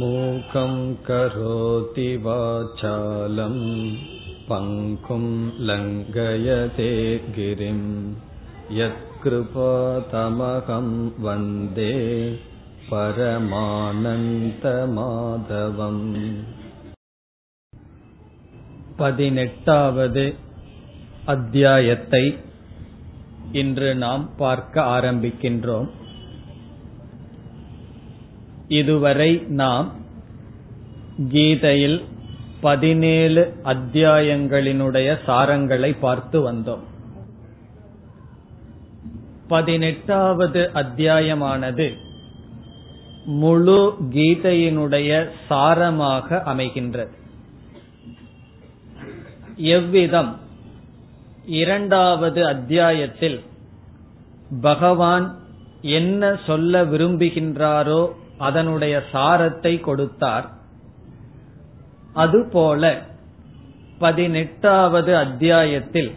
मूकं करोति वाचालं पङ्कुं लङ्घयते गिरिं यत्कृपातमहं वन्दे परमानन्तमाधवम् பதினெட்டாவது அத்தியாயத்தை இன்று நாம் பார்க்க ஆரம்பிக்கின்றோம் இதுவரை நாம் கீதையில் பதினேழு அத்தியாயங்களினுடைய சாரங்களை பார்த்து வந்தோம். பதினெட்டாவது அத்தியாயமானது முழு கீதையினுடைய சாரமாக அமைகின்றது. எவ்விதம் இரண்டாவது அத்தியாயத்தில் பகவான் என்ன சொல்ல விரும்புகின்றாரோ அதனுடைய சாரத்தை கொடுத்தார். அதுபோல பதினெட்டாவது அத்தியாயத்தில்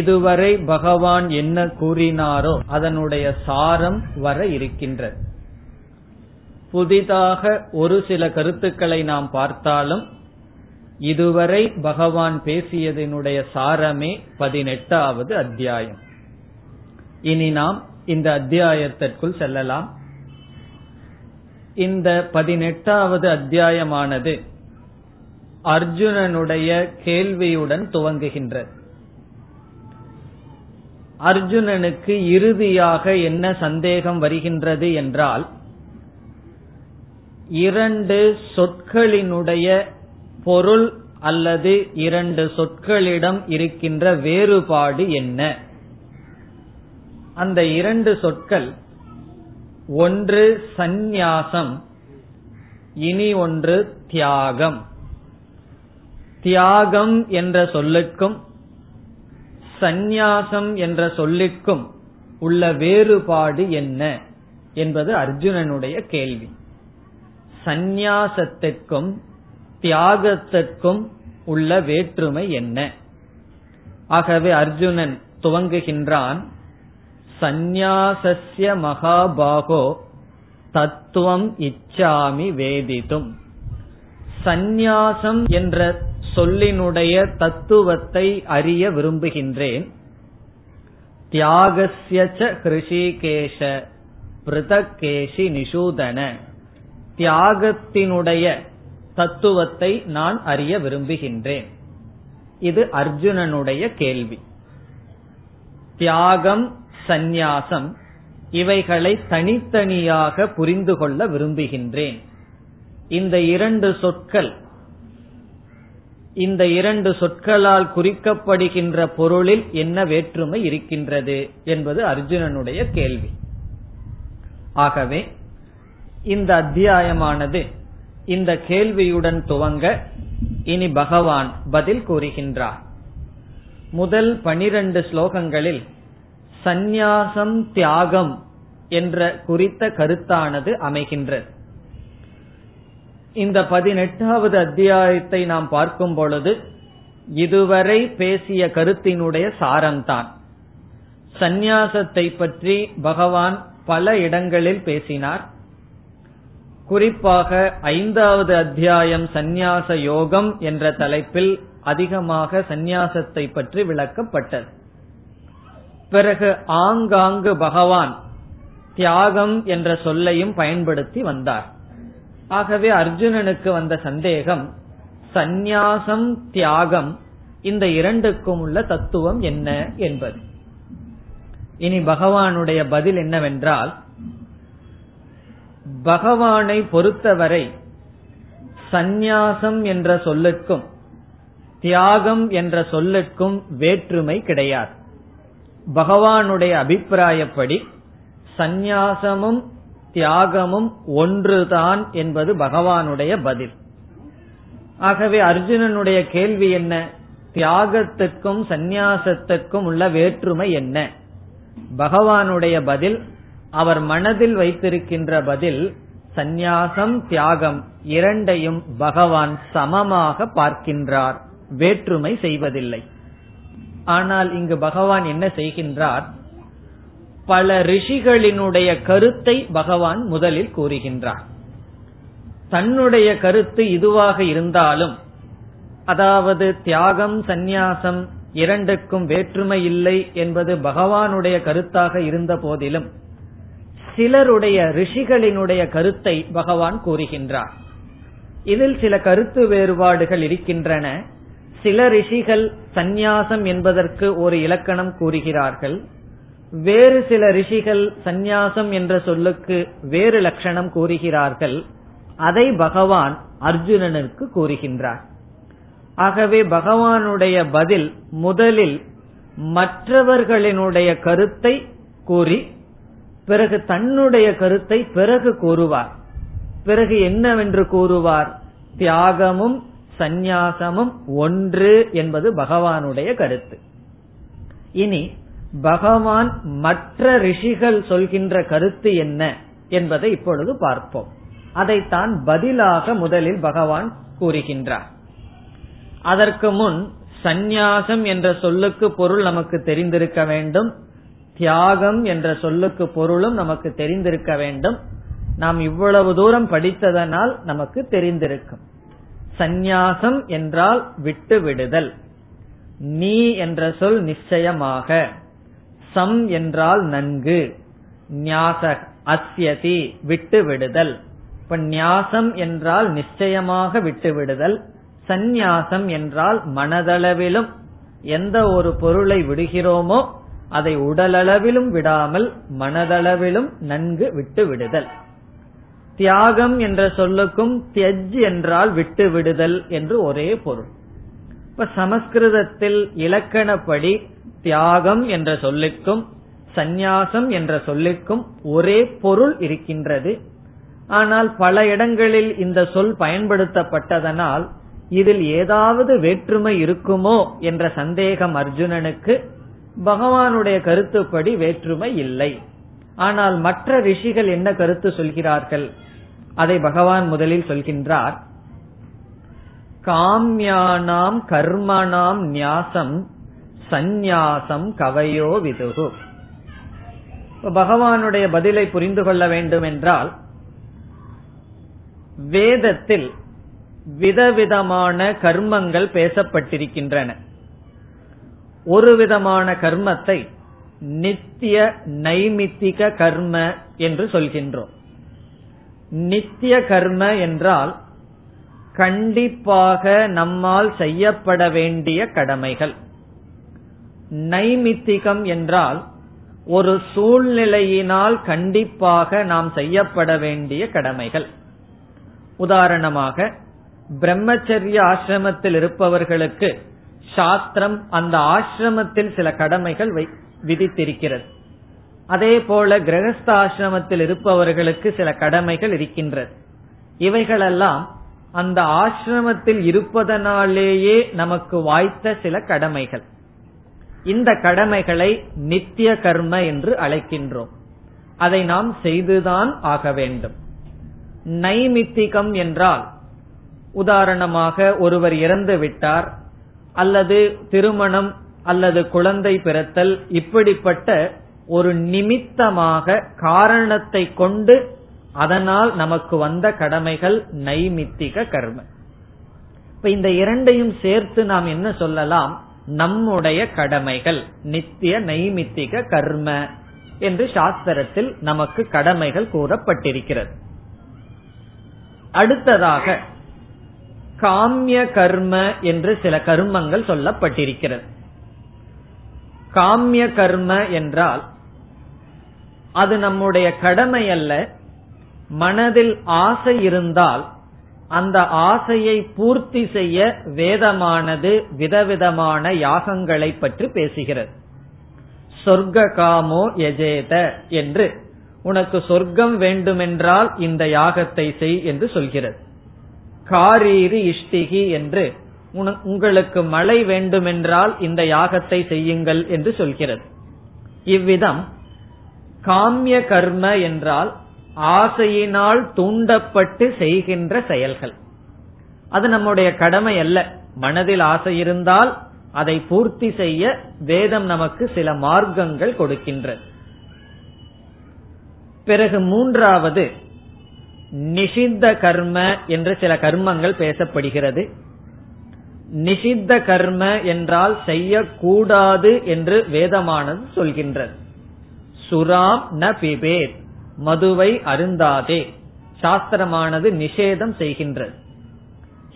இதுவரை பகவான் என்ன கூறினாரோ அதனுடைய சாரம் வர இருக்கின்றது. புதிதாக ஒரு சில கருத்துக்களை நாம் பார்த்தாலும் இதுவரை பகவான் பேசியதனுடைய சாரமே பதினெட்டாவது அத்தியாயம். இனி நாம் இந்த அத்தியாயத்திற்குள் செல்லலாம். இந்த பதினெட்டாவது அத்தியாயமானது அர்ஜுனனுடைய கேள்வியுடன் துவங்குகின்றது. அர்ஜுனனுக்கு இறுதியாக என்ன சந்தேகம் வருகின்றது என்றால் இரண்டு சொற்களினுடைய பொருள் அல்லது இரண்டு சொற்களிடம் இருக்கின்ற வேறுபாடு என்ன? அந்த இரண்டு சொற்கள் ஒன்று சந்நியாசம் இனி ஒன்று தியாகம். தியாகம் என்ற சொல்லுக்கும் சந்நியாசம் என்ற சொல்லுக்கும் உள்ள வேறுபாடு என்ன என்பது அர்ஜுனனுடைய கேள்வி. சந்நியாசத்திற்கும் தியாகத்திற்கும் உள்ள வேற்றுமை என்ன? ஆகவே அர்ஜுனன் துவங்குகின்றான் சந்நியாசஸ்ய மகாபாகோ தத்துவம் இச்சாமி வேதித்தும். சந்நியாசம் என்ற சொல்லினுடைய தத்துவத்தை அறிய விரும்புகின்றேன். தியாகசிய ஹிருஷிகேஷ பிருதகேஷி நிஷூதன. தியாகத்தினுடைய தத்துவத்தை நான் அறிய விரும்புகின்றேன். இது அர்ஜுனனுடைய கேள்வி. தியாகம் சந்நியாசம். இவைகளை தனித்தனியாக புரிந்து கொள்ள விரும்புகின்றேன். இந்த இரண்டு சொற்கள் இந்த இரண்டு சொற்களால் குறிக்கப்படுகின்ற பொருளில் என்ன வேற்றுமை இருக்கின்றது என்பது அர்ஜுனனுடைய கேள்வி. ஆகவே இந்த அத்தியாயமானது இந்த கேள்வியுடன் துவங்க இனி பகவான் பதில் கூறுகின்றார். முதல் பனிரெண்டு ஸ்லோகங்களில் சந்நியாசம் தியாகம் என்ற குறித்த கருத்தானது அமைகின்றது. இந்த பதினெட்டாவது அத்தியாயத்தை நாம் பார்க்கும் பொழுது இதுவரை பேசிய கருத்தினுடைய சாரம்தான். சந்நியாசத்தை பற்றி பகவான் பல இடங்களில் பேசினார். குறிப்பாக ஐந்தாவது அத்தியாயம் சந்நியாச யோகம் என்ற தலைப்பில் அதிகமாக சந்நியாசத்தை பற்றி விளக்கப்பட்டது. பிறகு ஆங்காங்கு பகவான் தியாகம் என்ற சொல்லையும் பயன்படுத்தி வந்தார். ஆகவே அர்ஜுனனுக்கு வந்த சந்தேகம் சந்நியாசம் தியாகம் இந்த இரண்டுக்கும் உள்ள தத்துவம் என்ன என்பது. இனி பகவானுடைய பதில் என்னவென்றால் பகவானை பொறுத்தவரை சந்நியாசம் என்ற சொல்லுக்கும் தியாகம் என்ற சொல்லுக்கும் வேற்றுமை கிடையாது. பகவானுடைய அபிப்பிராயப்படி சந்நியாசமும் தியாகமும் ஒன்றுதான் என்பது பகவானுடைய பதில். ஆகவே அர்ஜுனனுடைய கேள்வி என்ன? தியாகத்துக்கும் சந்நியாசத்துக்கும் உள்ள வேற்றுமை என்ன? பகவானுடைய பதில் அவர் மனதில் வைத்திருக்கின்ற பதில் சந்நியாசம் தியாகம் இரண்டையும் பகவான் சமமாக பார்க்கின்றார். வேற்றுமை செய்வதில்லை. ஆனால் இங்கு பகவான் என்ன செய்கின்றார்? பல ரிஷிகளினுடைய கருத்தை பகவான் முதலில் கூறுகின்றார். தன்னுடைய கருத்து இதுவாக இருந்தாலும் அதாவது தியாகம் சந்நியாசம் இரண்டுக்கும் வேற்றுமை இல்லை என்பது பகவானுடைய கருத்தாக இருந்த போதிலும் சிலருடைய ரிஷிகளினுடைய கருத்தை பகவான் கூறுகின்றார். இதில் சில கருத்து வேறுபாடுகள் இருக்கின்றன. சில ரிஷிகள் சந்நியாசம் என்பதற்கு ஒரு இலக்கணம் கூறுகிறார்கள். வேறு சில ரிஷிகள் சந்நியாசம் என்ற சொல்லுக்கு வேறு லட்சணம் கூறுகிறார்கள். அதை பகவான் அர்ஜுனனுக்கு கூறுகின்றார். ஆகவே பகவானுடைய பதில் முதலில் மற்றவர்களினுடைய கருத்தை கூறி பிறகு தன்னுடைய கருத்தை பிறகு கூறுவார். பிறகு என்னவென்று கூறுவார்? தியாகமும் சந்நியாசமும் ஒன்று என்பது பகவானுடைய கருத்து. இனி பகவான் மற்ற ரிஷிகள் சொல்கின்ற கருத்து என்ன என்பதை இப்பொழுது பார்ப்போம். அதைத்தான் பதிலாக முதலில் பகவான் கூறுகின்றார். அதற்கு முன் சந்நியாசம் என்ற சொல்லுக்கு பொருள் நமக்கு தெரிந்திருக்க வேண்டும். தியாகம் என்ற சொல்லுக்கு பொருளும் நமக்கு தெரிந்திருக்க வேண்டும். நாம் இவ்வளவு தூரம் படித்ததனால் நமக்கு தெரிந்திருக்கும். சந்நியாசம் என்றால் விட்டு விடுதல் நீ என்ற சொல் நிச்சயமாக. சம் என்றால் நன்கு. நியாச அஸ்யதி விட்டு விடுதல் இப்ப நியாசம் என்றால் நிச்சயமாக விட்டு விடுதல் சந்நியாசம் என்றால் மனதளவிலும் எந்த ஒரு பொருளை விடுகிறோமோ அதை உடலளவிலும் விடாமல் மனதளவிலும் நன்கு விட்டு விடுதல் தியாகம் என்ற சொல்லுக்கும் தியஜ் என்றால் விட்டு விடுதல் என்று ஒரே பொருள். இப்ப சமஸ்கிருதத்தில் இலக்கணப்படி தியாகம் என்ற சொல்லுக்கும் சந்நியாசம் என்ற சொல்லுக்கும் ஒரே பொருள் இருக்கின்றது. ஆனால் பல இடங்களில் இந்த சொல் பயன்படுத்தப்பட்டதனால் இதில் ஏதாவது வேற்றுமை இருக்குமோ என்ற சந்தேகம் அர்ஜுனனுக்கு பகவானுடைய கருத்துப்படி வேற்றுமை இல்லை. ஆனால் மற்ற ரிஷிகள் என்ன கருத்து சொல்கிறார்கள்? அதை பகவான் முதலில் சொல்கின்றார். காமியானாம் கர்மணாம் நியாசம் சந்நியாசம் கவையோ விதுகு. பகவானுடைய பதிலை புரிந்து கொள்ள வேண்டும் என்றால் வேதத்தில் விதவிதமான கர்மங்கள் பேசப்பட்டிருக்கின்றன. ஒரு விதமான கர்மத்தை நித்திய நைமித்திக கர்ம என்று சொல்கின்றோம். நித்திய கர்ம என்றால் கண்டிப்பாக நம்மால் செய்யப்பட வேண்டிய கடமைகள். நைமித்திகம் என்றால் ஒரு சூழ்நிலையினால் கண்டிப்பாக நாம் செய்யப்பட வேண்டிய கடமைகள். உதாரணமாக பிரம்மச்சரிய ஆசிரமத்தில் இருப்பவர்களுக்கு சாஸ்திரம் அந்த ஆசிரமத்தில் சில கடமைகள் விதித்திருக்கிறது. அதே போல கிரகஸ்த ஆசிரமத்தில் இருப்பவர்களுக்கு சில கடமைகள் இருக்கின்றது. இவைகளெல்லாம் அந்த ஆசிரமத்தில் இருப்பதனாலேயே நமக்கு வாய்த்த சில கடமைகள். இந்த கடமைகளை நித்திய கர்ம என்று அழைக்கின்றோம். அதை நாம் செய்துதான் ஆக வேண்டும். நைமித்திகம் என்றால் உதாரணமாக ஒருவர் இறந்து விட்டார் அல்லது திருமணம் அல்லது குழந்தை பிறத்தல் இப்படிப்பட்ட ஒரு நிமித்தமாக காரணத்தை கொண்டு அதனால் நமக்கு வந்த கடமைகள் நைமித்திக கர்ம. இப்ப இந்த இரண்டையும் சேர்த்து நாம் என்ன சொல்லலாம்? நம்முடைய கடமைகள் நித்திய நைமித்திக கர்ம என்று சாஸ்திரத்தில் நமக்கு கடமைகள் கூறப்பட்டிருக்கிறது. அடுத்ததாக காமிய கர்ம என்று சில கர்மங்கள் சொல்லப்பட்டிருக்கிறது. காமிய கர்ம என்றால் அது நம்முடைய கடமை அல்ல மனதில் ஆசை இருந்தால் அந்த ஆசையை பூர்த்தி செய்ய வேதமானது விதவிதமான யாகங்களை பற்றி பேசுகிறது. சொர்க்க காமோ எஜேத என்று. உனக்கு சொர்க்கம் வேண்டுமென்றால் இந்த யாகத்தை செய் என்று சொல்கிறது. காரீரி இஷ்டிகி என்று. உங்களுக்கு மழை வேண்டுமென்றால் இந்த யாகத்தை செய்யுங்கள் என்று சொல்கிறது. இவ்விதம் காமிய கர்ம என்றால் ஆசையினால் தூண்டப்பட்டு செய்கின்ற செயல்கள். அது நம்முடைய கடமை அல்ல. மனதில் ஆசை இருந்தால் அதை பூர்த்தி செய்ய வேதம் நமக்கு சில மார்க்கங்கள் கொடுக்கின்றது பிறகு மூன்றாவது நிஷித்த கர்ம என்று சில கர்மங்கள் பேசப்படுகிறது. நிஷித்த கர்ம என்றால் செய்யக்கூடாது என்று வேதமானது சொல்கின்றது. சுராம் ந பிபேத் மதுவை அருந்தாதே. சாஸ்திரமானது நிஷேதம் செய்கின்றது.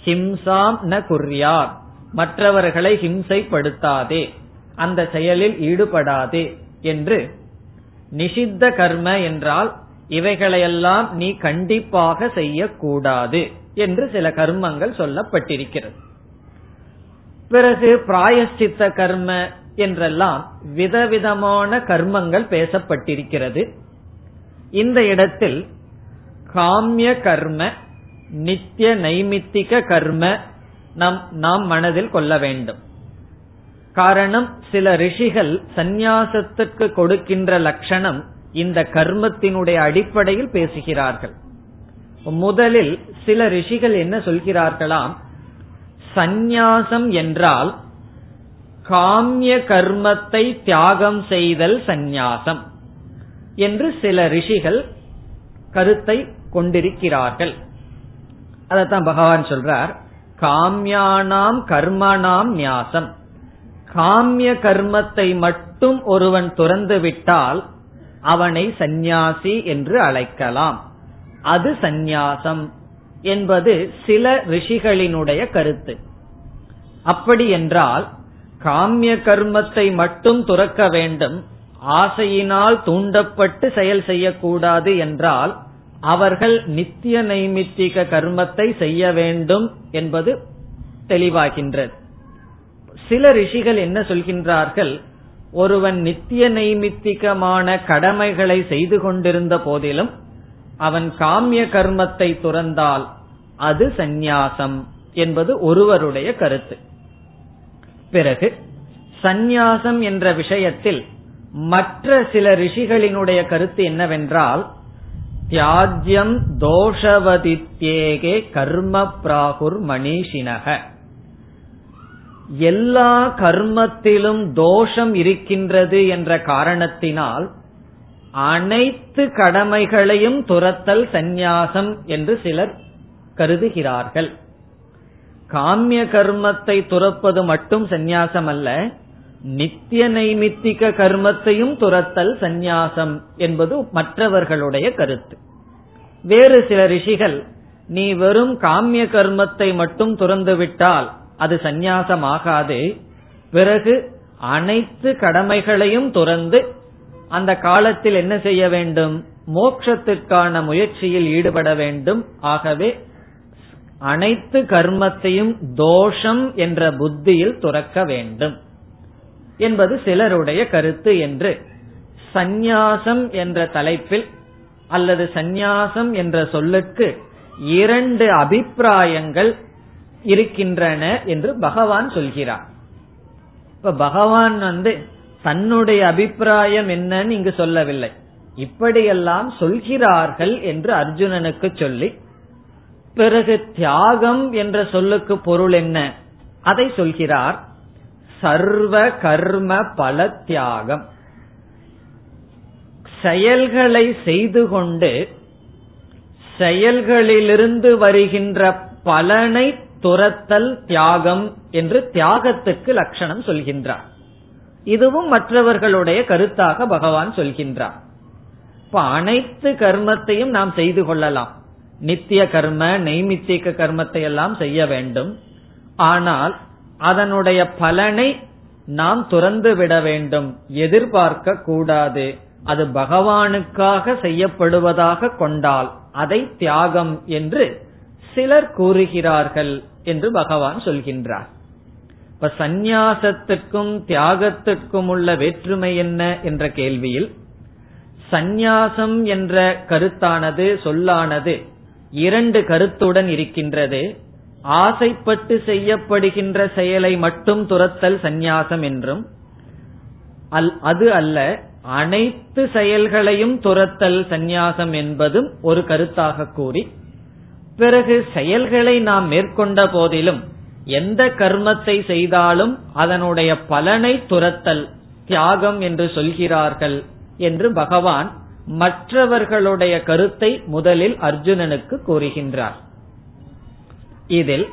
ஹிம்சாம் ந குர்யார் மற்றவர்களை ஹிம்சைப்படுத்தாதே அந்த செயலில் ஈடுபடாதே என்று. நிஷித்த கர்ம என்றால் இவைகளையெல்லாம் நீ கண்டிப்பாக செய்யக்கூடாது என்று சில கர்மங்கள் சொல்லப்பட்டிருக்கிறது. பிறகு பிராயஷ்சித்த கர்ம என்றெல்லாம் விதவிதமான கர்மங்கள் பேசப்பட்டிருக்கிறது. இந்த இடத்தில் காமிய கர்ம நித்திய நைமித்திக கர்ம நம் நாம் மனதில் கொள்ள வேண்டும். காரணம் சில ரிஷிகள் சந்நியாசத்துக்கு கொடுக்கின்ற லட்சணம் இந்த கர்மத்தினுடைய அடிப்படையில் பேசுகிறார்கள். முதலில் சில ரிஷிகள் என்ன சொல்கிறார்களாம்? சந்நியாசம் என்றால் காமிய கர்மத்தை தியாகம் செய்தல் சந்நியாசம் என்று சில ரிஷிகள் கருத்தை கொண்டிருக்கிறார்கள். அதத்தான் பகவான் சொல்றார். காமியானாம் கர்மனாம் நியாசம். காமிய கர்மத்தை மட்டும் ஒருவன் துறந்து விட்டால் அவனை சந்நியாசி என்று அழைக்கலாம். அது சந்நியாசம். என்பது சில ரிஷிகளினுடைய கருத்து. அப்படி என்றால் காமிய கர்மத்தை மட்டும் துறக்க வேண்டும் ஆசையினால் தூண்டப்பட்டு செயல் செய்யக்கூடாது என்றால் அவர்கள் நித்திய நைமித்திக கர்மத்தை செய்ய வேண்டும் என்பது தெளிவாகின்றது. சில ரிஷிகள் என்ன சொல்கின்றார்கள் ஒருவன் நித்திய நைமித்திகமான கடமைகளை செய்து கொண்டிருந்த போதிலும் அவன் காமிய கர்மத்தை துறந்தால் அது சந்நியாசம் என்பது ஒருவருடைய கருத்து. பிறகு சந்நியாசம் என்ற விஷயத்தில் மற்ற சில ரிஷிகளினுடைய கருத்து என்னவென்றால் தியாஜ்யம் தோஷவதித்யேகே கர்ம பிராகுர் மணிஷினக. எல்லா கர்மத்திலும் தோஷம் இருக்கின்றது என்ற காரணத்தினால் அனைத்து கடமைகளையும் துரத்தல் சந்நியாசம் என்று சிலர் கருதுகிறார்கள். காமிய கர்மத்தை துறப்பது மட்டும் சந்நியாசம் அல்ல நித்திய நைமித்திக கர்மத்தையும் துரத்தல் சந்நியாசம் என்பது மற்றவர்களுடைய கருத்து. வேறு சில ரிஷிகள் நீ வெறும் காமிய கர்மத்தை மட்டும் துறந்து விட்டால் அது சந்நியாசம் ஆகாது பிறகு அனைத்து கடமைகளையும் துறந்து அந்த காலத்தில் என்ன செய்ய வேண்டும்? மோட்சத்திற்கான முயற்சியில் ஈடுபட வேண்டும். ஆகவே அனைத்து கர்மத்தையும் தோஷம் என்ற புத்தியில் துறக்க வேண்டும். என்பது சிலருடைய கருத்து என்று. சந்நியாசம் என்ற தலைப்பில் அல்லது சந்நியாசம் என்ற சொல்லுக்கு இரண்டு அபிப்பிராயங்கள் இருக்கின்றன என்று பகவான் சொல்கிறார். இப்ப பகவான் வந்து தன்னுடைய அபிப்பிராயம் என்னன்னு இங்கு சொல்லவில்லை. இப்படியெல்லாம் சொல்கிறார்கள் என்று அர்ஜுனனுக்கு சொல்லி பிறகு தியாகம் என்ற சொல்லுக்கு பொருள் என்ன? அதை சொல்கிறார் சர்வ கர்ம பல தியாகம். செயல்களை செய்து கொண்டு செயல்களிலிருந்து வருகின்ற பலனை துரத்தல் தியாகம் என்று தியாகத்துக்கு லட்சணம் சொல்கின்றார். இதுவும் மற்றவர்களுடைய கருத்தாக பகவான் சொல்கின்றார். இப்ப அனைத்து கர்மத்தையும் நாம் செய்து கொள்ளலாம். நித்திய கர்ம நெய்மித்திக கர்மத்தை எல்லாம் செய்ய வேண்டும். ஆனால் அதனுடைய பலனை நாம் துறந்து விட வேண்டும். எதிர்பார்க்க கூடாது. அது பகவானுக்காக செய்யப்படுவதாக கொண்டால் அதை தியாகம் என்று சிலர் கூறுகிறார்கள் என்று பகவான் சொல்கின்றார். இப்ப சந்நியாசத்துக்கும் தியாகத்துக்கும் உள்ள வேற்றுமை என்ன என்ற கேள்வியில் சந்நியாசம் என்ற கருத்தானது சொல்லானது இரண்டு கருத்துடன் இருக்கின்றது. ஆசைப்பட்டு செய்யப்படுகின்ற செயலை மட்டும் துரத்தல் சந்நியாசம் என்றும் அது அல்ல அனைத்து செயல்களையும் துரத்தல் சந்நியாசம் என்பதும் ஒரு கருத்தாக கூறி பிறகு செயல்களை நாம் மேற்கொண்ட போதிலும் எந்த கர்மத்தை செய்தாலும் அதனுடைய பலனை துரத்தல் தியாகம் என்று சொல்கிறார்கள் என்று பகவான் மற்றவர்களுடைய கருத்தை முதலில் அர்ஜுனனுக்கு கூறுகின்றார். இதில்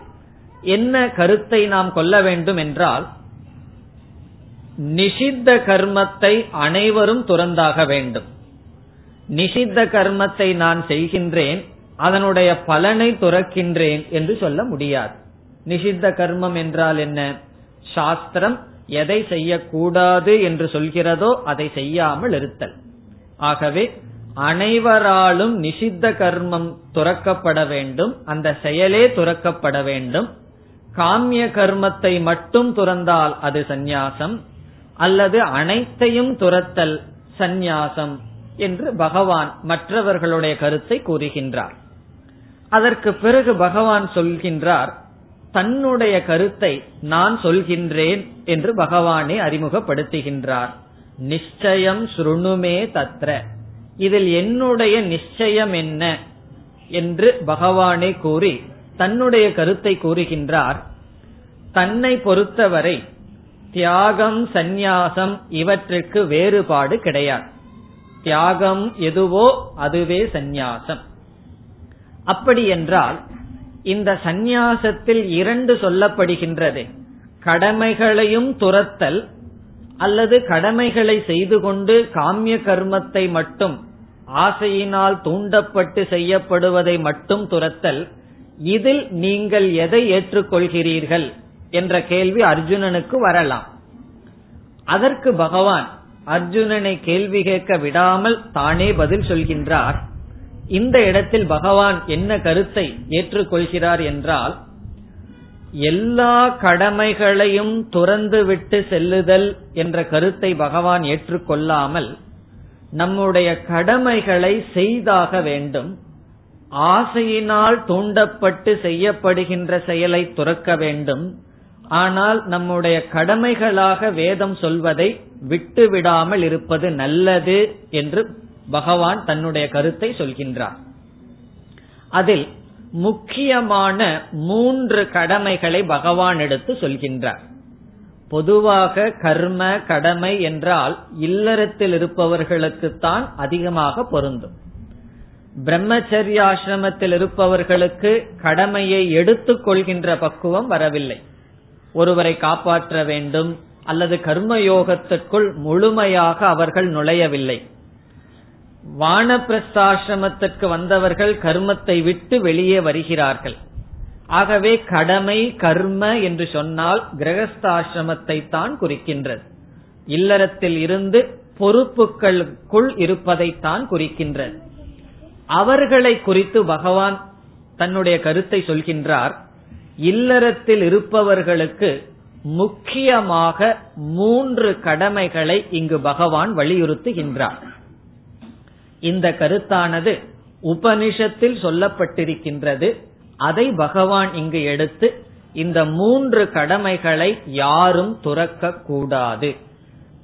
என்ன கருத்தை நாம் கொள்ள வேண்டும் என்றால் நிஷித்த கர்மத்தை அனைவரும் துறந்தாக வேண்டும். நிஷித்த கர்மத்தை நான் செய்கின்றேன் அதனுடைய பலனை துறக்கின்றேன் என்று சொல்ல முடியாது. நிஷித்த கர்மம் என்றால் என்ன? சாஸ்திரம் எதை செய்யக்கூடாது என்று சொல்கிறதோ அதை செய்யாமல் இருத்தல். ஆகவே அனைவராலும் நிஷித்த கர்மம் துறக்கப்பட வேண்டும் அந்த செயலே துறக்கப்பட வேண்டும். காமிய கர்மத்தை மட்டும் துறந்தால் அது சந்நியாசம் அல்லது அனைத்தையும் துரத்தல் சந்நியாசம் என்று பகவான் மற்றவர்களுடைய கருத்தை கூறுகின்றார். அதற்கு பிறகு பகவான் சொல்கின்றார் தன்னுடைய கருத்தை நான் சொல்கின்றேன் என்று பகவானை அறிமுகப்படுத்துகின்றார். நிச்சயம் சுருணுமே தத்ர. இதில் என்னுடைய நிச்சயம் என்ன என்று பகவானே கூறி தன்னுடைய கருத்தை கூறுகின்றார். தன்னை பொறுத்தவரை தியாகம் சந்நியாசம் இவற்றிற்கு வேறுபாடு கிடையாது. தியாகம் எதுவோ அதுவே சந்நியாசம். அப்படி என்றால் இந்த சந்நியாசத்தில் இரண்டு சொல்லப்படுகின்றது. கடமைகளையும் துரத்தல் அல்லது கடமைகளை செய்து கொண்டு காமிய கர்மத்தை மட்டும் ஆசையினால் தூண்டப்பட்டு செய்யப்படுவதை மட்டும் துரத்தல். இதில் நீங்கள் எதை ஏற்றுக்கொள்கிறீர்கள் என்ற கேள்வி அர்ஜுனனுக்கு வரலாம். அதற்கு பகவான் அர்ஜுனனை கேள்வி கேட்க விடாமல் தானே பதில் சொல்கின்றார். இந்த இடத்தில் பகவான் என்ன கருத்தை ஏற்றுக்கொள்கிறார் என்றால் எல்லா கடமைகளையும் துறந்துவிட்டு செல்லுதல் என்ற கருத்தை பகவான் ஏற்றுக்கொள்ளாமல் நம்முடைய கடமைகளை செய்தாக வேண்டும் ஆசையினால் தூண்டப்பட்டு செய்யப்படுகின்ற செயலை துறக்க வேண்டும் ஆனால் நம்முடைய கடமைகளாக வேதம் சொல்வதை விட்டு விடாமல் இருப்பது நல்லது என்று பகவான் தன்னுடைய கருத்தை சொல்கின்றார். அதில் முக்கியமான மூன்று கடமைகளை பகவான் எடுத்து சொல்கின்றார். பொதுவாக கர்ம கடமை என்றால் இல்லறத்தில் இருப்பவர்களுக்குத்தான் அதிகமாக பொருந்தும். பிரம்மச்சரியாசிரமத்தில் இருப்பவர்களுக்கு கடமையை எடுத்துக் கொள்கின்ற பக்குவம் வரவில்லை. ஒருவரை காப்பாற்ற வேண்டும் அல்லது கர்மயோகத்திற்குள் முழுமையாக அவர்கள் நுழையவில்லை. வானப்பிரஸ்தாசிரமத்திற்கு வந்தவர்கள் கர்மத்தை விட்டு வெளியே வருகிறார்கள். ஆகவே கடமை கர்ம என்று சொன்னால் கிரகஸ்தாசிரமத்தை தான் குறிக்கின்றது. இல்லறத்தில் இருந்து பொறுப்புகளுக்குள் இருப்பதைத்தான் குறிக்கின்றது. அவர்களை குறித்து பகவான் தன்னுடைய கருத்தை சொல்கின்றார். இல்லறத்தில் இருப்பவர்களுக்கு முக்கியமாக மூன்று கடமைகளை இங்கு பகவான் வலியுறுத்துகின்றார். இந்த கருத்தானது உபனிஷத்தில் சொல்லப்பட்டிருக்கின்றது. அதை பகவான் இங்கு எடுத்து இந்த மூன்று கடமைகளை யாரும் துறக்க கூடாது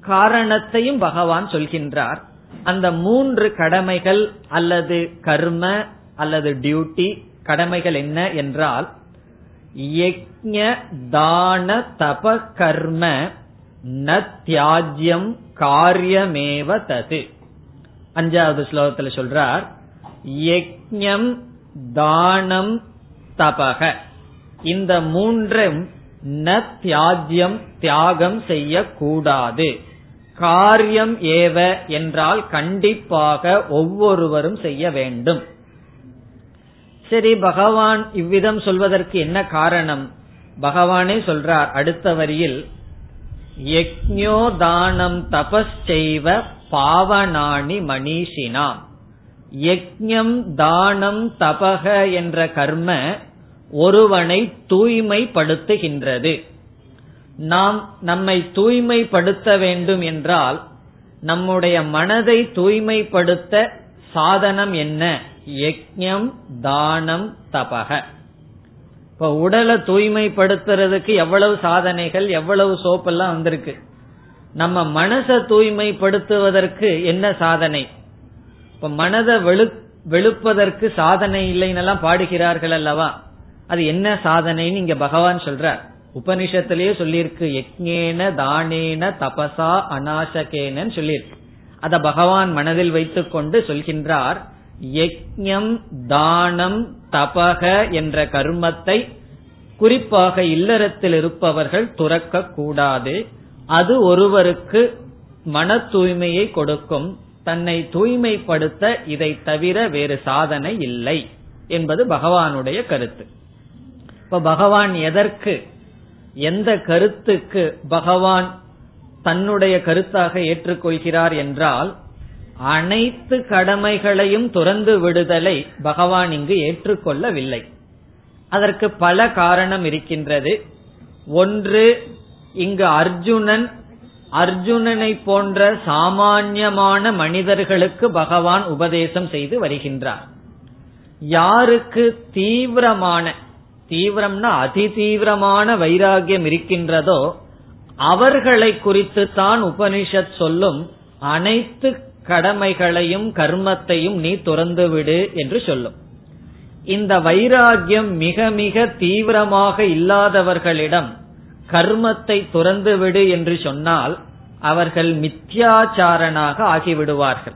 காரணத்தையும் பகவான் சொல்கின்றார். அந்த மூன்று கடமைகள் அல்லது கர்ம அல்லது டியூட்டி கடமைகள் என்ன என்றால் யஜ்ஞ தான தப கர்ம ந தியாஜ்யம் காரியமேவ தது. அஞ்சாவது ஸ்லோகத்தில் சொல்றார் யக்ஞம் தானம் தபக. இந்த மூன்றும் ந தியாஜ்யம் தியாகம் செய்யக்கூடாது. காரியம் ஏவ என்றால் கண்டிப்பாக ஒவ்வொருவரும் செய்ய வேண்டும். சரி பகவான் இவ்விதம் சொல்வதற்கு என்ன காரணம்? பகவானே சொல்றார் அடுத்த வரியில் யக்ஞோ தானம் தபஸ்செய்வ பாவனாணி மணிஷினாம். யக்ஞம் தானம் தபக என்ற கர்ம ஒருவனை தூய்மைப்படுத்துகின்றது. நாம் நம்மை தூய்மைப்படுத்த வேண்டும் என்றால் நம்முடைய மனதை தூய்மைப்படுத்த சாதனம் என்ன? யஜ்யம் தானம் தபக. இப்ப உடலை தூய்மைப்படுத்துறதுக்கு எவ்வளவு சாதனைகள் எவ்வளவு சோப்பெல்லாம் வந்திருக்கு? நம்ம மனசை தூய்மைப்படுத்துவதற்கு என்ன சாதனை? இப்ப மனதை வெளு வெளுப்பதற்கு சாதனை இல்லைன்னு பாடுகிறார்கள் அல்லவா? அது என்ன சாதனைன்னு இங்க பகவான் சொல்றார். உபனிஷத்திலேயே சொல்லியிருக்கு. யக்ஞேன தானேன தபசா அநாசகேனன்னு சொல்லியிருக்கு. அத பகவான் மனதில் வைத்துக் கொண்டு சொல்கின்றார். யக்ஞம் தானம் தபக என்ற கர்மத்தை குறிப்பாக இல்லறத்தில் இருப்பவர்கள் துறக்க கூடாது அது ஒருவருக்கு மன தூய்மையை கொடுக்கும். தன்னை தூய்மைப்படுத்த இதை தவிர வேறு சாதனை இல்லை என்பது பகவானுடைய கருத்து. இப்ப பகவான் எதற்கு எந்த கருத்துக்கு பகவான் தன்னுடைய கருத்தாக ஏற்றுக்கொள்கிறார் என்றால் அனைத்து கடமைகளையும் துறந்து விடுதலை பகவான் இங்கு ஏற்றுக்கொள்ளவில்லை. அதற்கு பல காரணம் இருக்கின்றது. ஒன்று இங்கு அர்ஜுனன் அர்ஜுனனை போன்ற சாமான்யமான மனிதர்களுக்கு பகவான் உபதேசம் செய்து வருகின்றார். யாருக்கு தீவிரமான தீவிரம்னா அதி தீவிரமான வைராகியம் இருக்கின்றதோ அவர்களை குறித்து தான் உபனிஷத் சொல்லும் அனைத்து கடமைகளையும் கர்மத்தையும் நீ துறந்து விடு என்று சொல்லும். இந்த வைராகியம் மிக மிக தீவிரமாக இல்லாதவர்களிடம் கர்மத்தை துறந்து விடு என்று சொன்னால் அவர்கள் மித்யாச்சாரனாக ஆகிவிடுவார்கள்.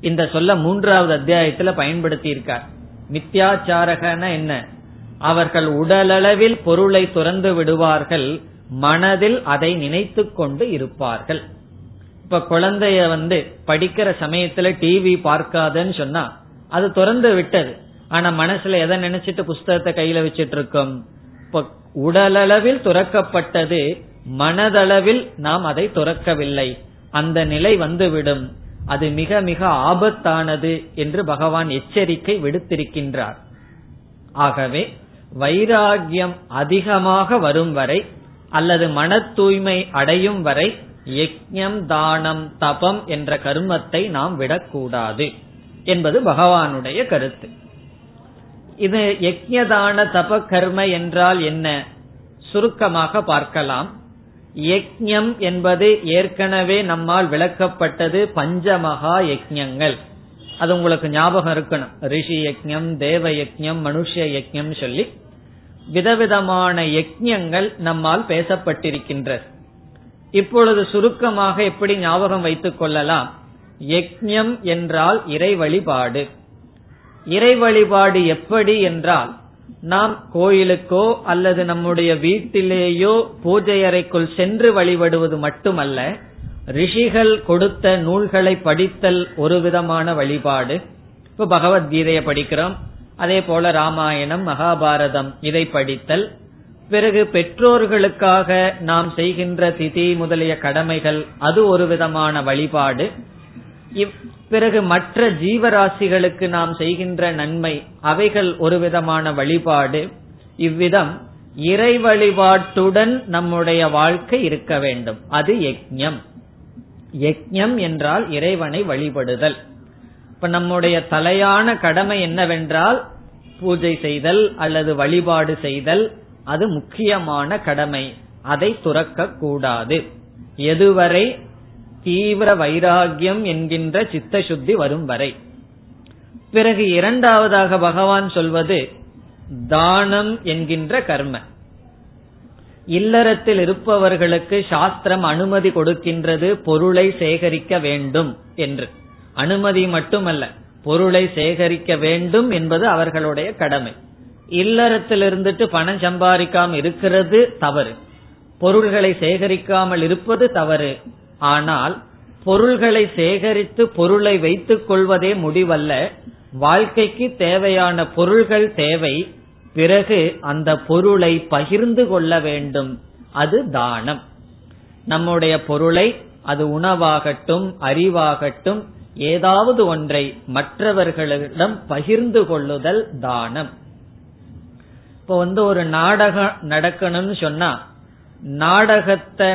இந்த சொல்ல மூன்றாவது அத்தியாயத்துல பயன்படுத்தி இருக்கார் மித்யாச்சாரகன என்ன? அவர்கள் உடலளவில் பொருளை துறந்து விடுவார்கள் மனதில் அதை நினைத்து கொண்டு இருப்பார்கள். இப்ப குழந்தைய வந்து படிக்கிற சமயத்துல டிவி பார்க்காதன்னு சொன்னா அது துறந்து விட்டது. ஆனா மனசுல எதை நினைச்சிட்டு புஸ்தகத்தை கையில வச்சிட்டு இருக்கும்? இப்ப உடலளவில் துறக்கப்பட்டது மனதளவில் நாம் அதை துறக்கவில்லை. அந்த நிலை வந்துவிடும். அது மிக மிக ஆபத்தானது என்று பகவான் எச்சரிக்கை விடுத்திருக்கின்றார். ஆகவே வைராகியம் அதிகமாக வரும் வரை அல்லது மன தூய்மை அடையும் வரை யஜ்யம் தானம் தபம் என்ற கர்மத்தை நாம் விடக்கூடாது என்பது பகவானுடைய கருத்து. இது யஜ்யதான தப கர்ம என்றால் என்ன? சுருக்கமாக பார்க்கலாம். யஜ்யம் என்பது ஏற்கனவே நம்மால் விளக்கப்பட்டது பஞ்சமகா யஜ்யங்கள் அது உங்களுக்கு ஞாபகம் இருக்கணும். ரிஷி யஜ்யம் தேவ யஜ்யம் மனுஷ யஜ்யம் சொல்லி. விதவிதமான யஜ்யங்கள் நம்மால் பேசப்பட்டிருக்கின்றது இப்பொழுது சுருக்கமாக எப்படி ஞாபகம் வைத்துக் கொள்ளலாம்? யஜ்யம் என்றால் இறை வழிபாடு இறை வழிபாடு எப்படி என்றால் நாம் கோயிலுக்கோ அல்லது நம்முடைய வீட்டிலேயோ பூஜை அறைக்குள் சென்று வழிபடுவது மட்டுமல்ல ரிஷிகள் கொடுத்த நூல்களை படித்தல் ஒரு விதமான வழிபாடு. இப்ப பகவத்கீதையை படிக்கிறோம். அதே போல ராமாயணம் மகாபாரதம் இதை படித்தல். பிறகு பெற்றோர்களுக்காக நாம் செய்கின்ற திதி முதலிய கடமைகள் அது ஒரு விதமான வழிபாடு. பிறகு மற்ற ஜீவராசிகளுக்கு நாம் செய்கின்ற நன்மை அவைகள் ஒரு விதமான வழிபாடு. இவ்விதம் இறை வழிபாட்டுடன் நம்முடைய வாழ்க்கை இருக்க வேண்டும். அது யஜ்யம். யஜ்யம் என்றால் இறைவனை வழிபடுதல். இப்ப நம்முடைய தலையான கடமை என்னவென்றால் பூஜை செய்தல் அல்லது வழிபாடு செய்தல். அது முக்கியமான கடமை. அதை துறக்க கூடாது எதுவரை தீவிர வைராகியம் என்கின்ற சித்த சுத்தி வரும் வரை. பிறகு இரண்டாவதாக பகவான் சொல்வது தானம் என்கின்ற கர்ம. இல்லறத்தில் இருப்பவர்களுக்கு சாஸ்திரம் அனுமதி கொடுக்கின்றது பொருளை சேகரிக்க வேண்டும் என்று. அனுமதி மட்டுமல்ல பொருளை சேகரிக்க வேண்டும் என்பது அவர்களுடைய கடமை. இல்லறத்தில் இருந்துட்டு பணம் சம்பாதிக்காம இருக்கிறது தவறு. பொருள்களை சேகரிக்காமல் இருப்பது தவறு. ஆனால் பொருள்களை சேகரித்து பொருளை வைத்துக் கொள்வதே முடிவல்ல. வாழ்க்கைக்கு தேவையான பொருள்கள் தேவை. பிறகு அந்த பொருளை பகிர்ந்து கொள்ள வேண்டும். அது தானம். நம்முடைய பொருளை அது உணவாகட்டும் அறிவாகட்டும் ஏதாவது ஒன்றை மற்றவர்களிடம் பகிர்ந்து கொள்ளுதல் தானம். இப்போ வந்து ஒரு நாடகம் நடக்கணும்னு சொன்னா நாடகத்தை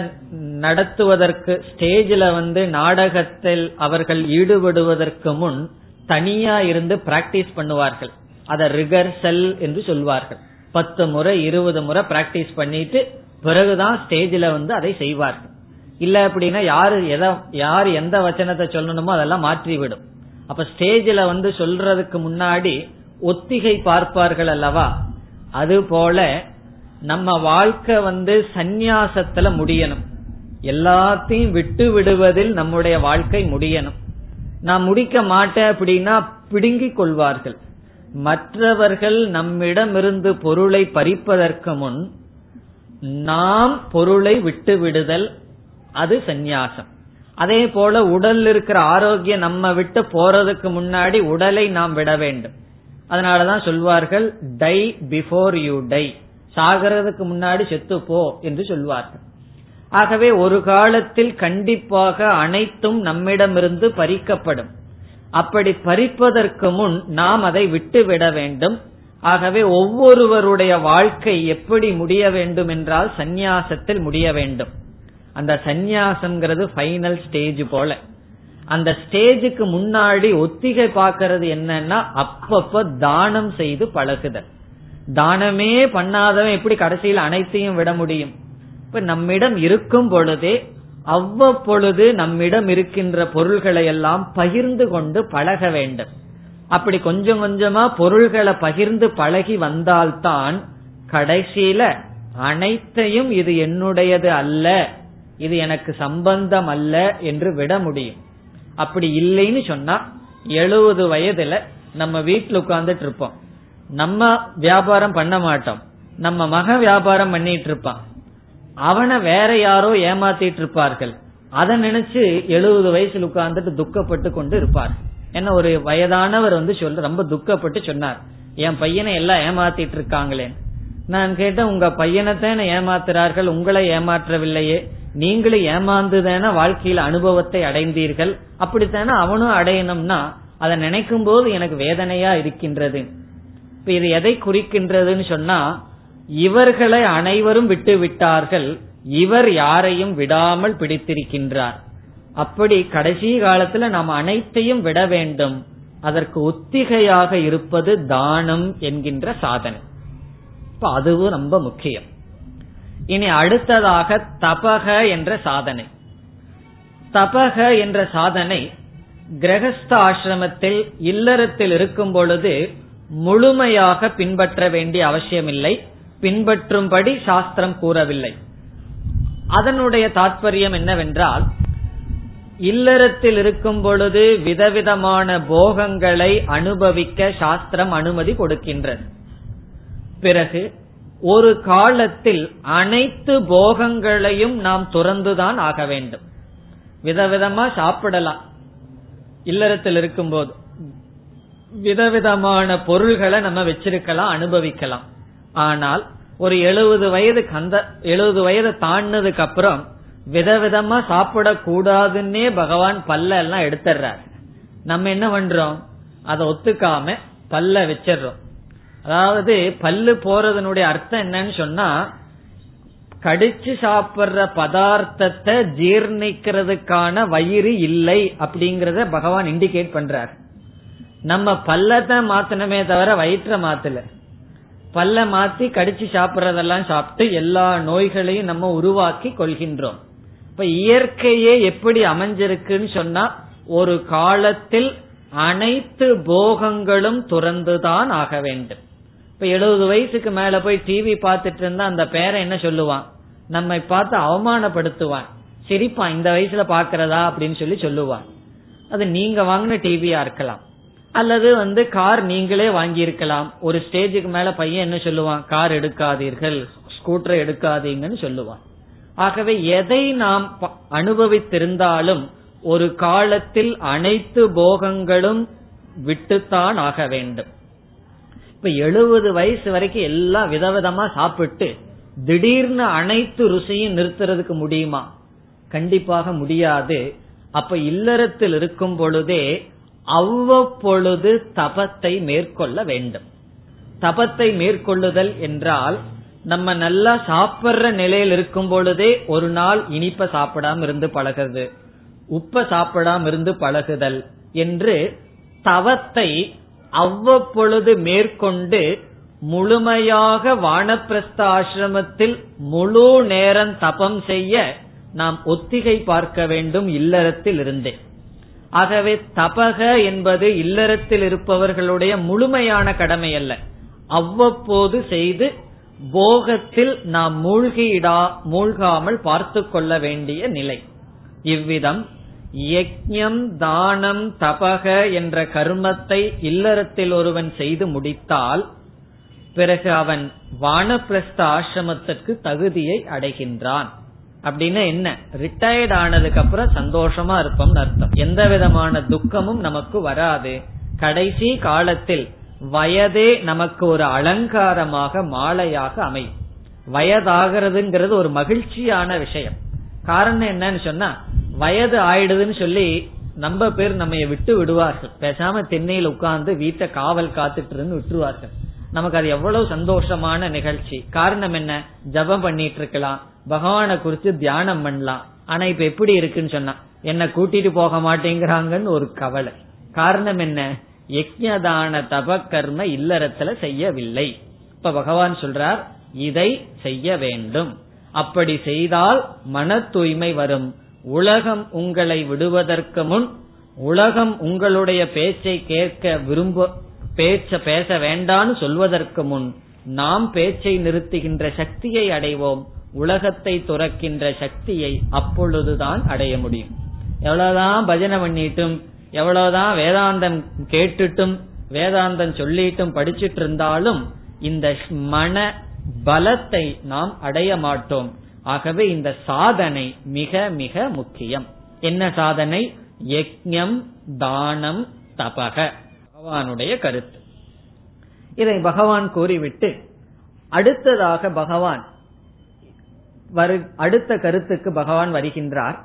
நடத்துவதற்கு ஸ்டேஜில் வந்து நாடகத்தில் அவர்கள் ஈடுபடுவதற்கு முன் தனியா இருந்து பிராக்டிஸ் பண்ணுவார்கள். அதை ரிகர்சல் என்று சொல்வார்கள். பத்து முறை இருபது முறை பிராக்டிஸ் பண்ணிட்டு பிறகுதான் ஸ்டேஜில் வந்து அதை செய்வார்கள். இல்ல அப்படின்னா யாரு எதை யார் எந்த வச்சனத்தை சொல்லணுமோ அதெல்லாம் மாற்றிவிடும். அப்ப ஸ்டேஜில் வந்து சொல்றதுக்கு முன்னாடி ஒத்திகை பார்ப்பார்கள் அல்லவா? அது போல நம்ம வாழ்க்கை வந்து சந்நியாசத்துல முடியணும். எல்லாத்தையும் விட்டு விடுவதில் நம்முடைய வாழ்க்கை முடியணும். நான் முடிக்க மாட்டேன் அப்படின்னா பிடுங்கிக் கொள்வார்கள். மற்றவர்கள் நம்மிடமிருந்து பொருளை பறிப்பதற்கு முன் நாம் பொருளை விட்டு விடுதல் அது சந்நியாசம். அதே போல உடல் இருக்கிற ஆரோக்கியம் நம்ம விட்டு போறதுக்கு முன்னாடி உடலை நாம் விட வேண்டும். அதனாலதான் சொல்வார்கள் டை பிஃபோர் யூ டை சாகிறதுக்கு முன்னாடி செத்துப்போ என்று சொல்வார்கள் ஆகவே ஒரு காலத்தில் கண்டிப்பாக அனைத்தும் நம்மிடமிருந்து பறிக்கப்படும். அப்படி பறிப்பதற்கு முன் நாம் அதை விட்டுவிட வேண்டும். ஆகவே ஒவ்வொருவருடைய வாழ்க்கை எப்படி முடிய வேண்டும் என்றால் சந்நியாசத்தில் முடிய வேண்டும். அந்த சந்நியாசம்ங்கிறது ஃபைனல் ஸ்டேஜ் போல. அந்த ஸ்டேஜுக்கு முன்னாடி ஒத்திகை பார்க்கறது என்னன்னா அப்பப்ப தானம் செய்து பழகுதல். தானமே பண்ணாதவன் எப்படி கடைசியில் அனைத்தையும் விட முடியும்? இப்ப நம்மிடம் இருக்கும் பொழுதே அவ்வப்பொழுது நம்மிடம் இருக்கின்ற பொருள்களை எல்லாம் பகிர்ந்து கொண்டு பழக வேண்டும். அப்படி கொஞ்சம் கொஞ்சமா பொருள்களை பகிர்ந்து பழகி வந்தால்தான் கடைசியில அனைத்தையும் இது என்னுடையது அல்ல இது எனக்கு சம்பந்தம் அல்ல என்று விட முடியும். அப்படி இல்லைன்னு சொன்னா எழுபது வயதுல நம்ம வீட்டுல உட்கார்ந்துட்டு இருப்போம். நம்ம வியாபாரம் பண்ண மாட்டோம். நம்ம மகன் வியாபாரம் பண்ணிட்டு இருப்பான். அவனை வேற யாரோ ஏமாத்திட்டு இருப்பார்கள். அதை நினைச்சு எழுபது வயசுல உட்கார்ந்துட்டு துக்கப்பட்டு கொண்டு இருப்பார். என்ன ஒரு வயதானவர் வந்து சொல்ல ரொம்ப துக்கப்பட்டு சொன்னார். என் பையனை எல்லாம் ஏமாத்திட்டு இருக்காங்களே. நான் கேட்டேன் உங்க பையனைத்தான ஏமாத்துறார்கள் உங்களை ஏமாற்றவில்லையே. நீங்களும் ஏமாந்துதான வாழ்க்கையில் அனுபவத்தை அடைந்தீர்கள். அப்படித்தானே அவனும் அடையணும்னா அதை நினைக்கும் போது எனக்கு வேதனையா இருக்கின்றது. இப்ப இது எதை குறிக்கின்றதுன்னு சொன்னா இவர்களை அனைவரும் விட்டு விட்டார்கள் இவர் யாரையும் விடாமல் பிடித்திருக்கின்றார். அப்படி கடைசி காலத்துல நாம் அனைத்தையும் விட வேண்டும். அதற்கு ஒத்திகையாக இருப்பது தானம் என்கின்ற சாதனை. இப்ப அதுவும் ரொம்ப முக்கியம். இனி அடுத்ததாக தபக என்ற சாதனை. தபக என்ற சாதனை கிரகஸ்த ஆசிரமத்தில் இல்லறத்தில் இருக்கும் பொழுது முழுமையாக பின்பற்ற வேண்டிய அவசியமில்லை. பின்பற்றும்படி சாஸ்திரம் கூறவில்லை. அதனுடைய தாற்பயம் என்னவென்றால் இல்லறத்தில் இருக்கும் பொழுது விதவிதமான போகங்களை அனுபவிக்க சாஸ்திரம் அனுமதி கொடுக்கின்றது. பிறகு ஒரு காலத்தில் அனைத்து போகங்களையும் நாம் துறந்துதான் ஆக வேண்டும். விதவிதமா சாப்பிடலாம். இல்லறத்தில் இருக்கும்போது. விதவிதமான பொருள்களை நம்ம வச்சிருக்கலாம் அனுபவிக்கலாம். ஆனால் ஒரு எழுபது வயது கந்த எழுபது வயது தாண்டினதுக்கு அப்புறம் விதவிதமா சாப்பிடக்கூடாதுன்னே பகவான் பல்ல எல்லாம் எடுத்துடுறாரு நம்ம என்ன பண்றோம்? அதை ஒத்துக்காம பல்ல வச்சிடறோம் அதாவது பல்லு போறதனுடைய அர்த்தம் என்னன்னு சொன்னா கடிச்சு சாப்பிடுற பதார்த்தத்தை ஜீர்ணிக்கிறதுக்கான வயிறு இல்லை அப்படிங்கறத பகவான் இண்டிகேட் பண்றாரு. நம்ம பல்லத்தை மாத்தணுமே தவிர வயிற்ற மாத்தல. பல்ல மாத்தி கடிச்சு சாப்பிடறதெல்லாம் சாப்பிட்டு எல்லா நோய்களையும் நம்ம உருவாக்கி கொள்கின்றோம். இப்ப இயற்கையே எப்படி அமைஞ்சிருக்குன்னு சொன்னா ஒரு காலத்தில் அனைத்து போகங்களும் துறந்துதான் ஆக வேண்டும். இப்ப எழுபது வயசுக்கு மேல போய் டிவி பார்த்துட்டு இருந்தா அந்த பேரை என்ன சொல்லுவான்? நம்மை பார்த்து அவமானப்படுத்துவான். சிரிப்பான் இந்த வயசுல பாக்குறதா அப்படின்னு சொல்லி சொல்லுவான். அது நீங்க வாங்கின டிவியா இருக்கலாம். அல்லது வந்து கார் நீங்களே வாங்கியிருக்கலாம். ஒரு ஸ்டேஜுக்கு மேல பையன் என்ன சொல்லுவான்? கார் எடுக்காதீர்கள் ஸ்கூட்டர் எடுக்காதீங்கன்னு சொல்லுவான். ஆகவே எதை நாம் அனுபவித்திருந்தாலும் ஒரு காலத்தில் அனைத்து போகங்களும் விட்டுத்தான் ஆக வேண்டும். இப்ப எழுபது வயசு வரைக்கும் எல்லாம் விதவிதமா சாப்பிட்டு திடீர்னு அனைத்து ருசியும் நிறுத்துறதுக்கு முடியுமா? கண்டிப்பாக முடியாது. அப்ப இல்லறத்தில் இருக்கும் பொழுதே அவ்வப்பொழுது தபத்தை மேற்கொள்ள வேண்டும். தபத்தை மேற்கொள்ளுதல் என்றால் நம்ம நல்லா சாப்பிடுற நிலையில் இருக்கும் பொழுதே ஒரு நாள் இனிப்ப சாப்பிடாம இருந்து பழகுது உப்ப சாப்பிடாம இருந்து பழகுதல் என்று தவத்தை அவ்வப்பொழுது மேற்கொண்டு முழுமையாக வானப்பிரஸ்த ஆசிரமத்தில் முழு நேரம் தபம் செய்ய நாம் ஒத்திகை பார்க்க வேண்டும் இல்லறத்தில் இருந்தே. ஆகவே தபக என்பது இல்லறத்தில் இருப்பவர்களுடைய முழுமையான கடமை அல்ல அவ்வப்போது செய்து போகத்தில் நாம் மூழ்கிடா மூழ்காமல் பார்த்து கொள்ள வேண்டிய நிலை. இவ்விதம் யஜ்யம் தானம் தபக என்ற கர்மத்தை இல்லறத்தில் ஒருவன் செய்து முடித்தால் பிறகு அவன் வானப்பிரஸ்த ஆசிரமத்திற்கு தகுதியை அடைகின்றான். அப்படின்னா என்ன? ரிட்டையர்ட் ஆனதுக்கு அப்புறம் சந்தோஷமா இருப்போம்னு அர்த்தம். எந்த விதமான துக்கமும் நமக்கு வராது. கடைசி காலத்தில் வயதே நமக்கு ஒரு அலங்காரமாக மாலையாக அமையும். வயதாகிறதுங்கிறது ஒரு மகிழ்ச்சியான விஷயம். காரணம் என்னன்னு சொன்னா வயது ஆயிடுதுன்னு சொல்லி நம்ம பேர் நம்ம விட்டு விடுவார்கள். பேசாம தென்னையில் உட்கார்ந்து வீட்டை காவல் காத்துட்டு இருந்து விட்டுருவார்கள். நமக்கு அது எவ்வளவு சந்தோஷமான நிகழ்ச்சி. காரணம் என்ன? ஜபம் பண்ணிட்டு இருக்கலாம். பகவானை குறிச்சு தியானம் பண்ணலாம். ஆனா இப்ப எப்படி இருக்குன்னு சொன்னா என்ன கூட்டிட்டு போக மாட்டேங்கிறாங்கன்னு ஒரு கவலை. காரணம் என்ன? யஜ்யதான தப கர்ம இல்லறத்துல செய்யவில்லை. இப்ப பகவான் சொல்றார் இதை செய்ய வேண்டும். அப்படி செய்தால் மன தூய்மை வரும். உலகம் உங்களை விடுவதற்கு முன் உலகம் உங்களுடைய பேச்சை கேட்க விரும்ப பேச்ச பேச வேண்டான்னு சொல்வதற்கு முன் நாம் பேச்சை நிறுத்துகின்ற சக்தியை அடைவோம் உலகத்தை துறக்கின்ற சக்தியை அப்பொழுதுதான் அடைய முடியும். எவ்வளவுதான் பஜனை பண்ணிட்டும் எவ்வளவுதான் வேதாந்தம் கேட்டுட்டும் வேதாந்தம் சொல்லிட்டும் படிச்சிட்டு இருந்தாலும் இந்த மன பலத்தை நாம் அடைய மாட்டோம். ஆகவே இந்த சாதனை மிக மிக முக்கியம். என்ன சாதனை? யஜ்யம் தானம் தபக. பகவானுடைய கருத்து. இதை பகவான் கூறிவிட்டு அடுத்ததாக பகவான் அடுத்த கருத்துக்கு பகவான் வருகின்றார்.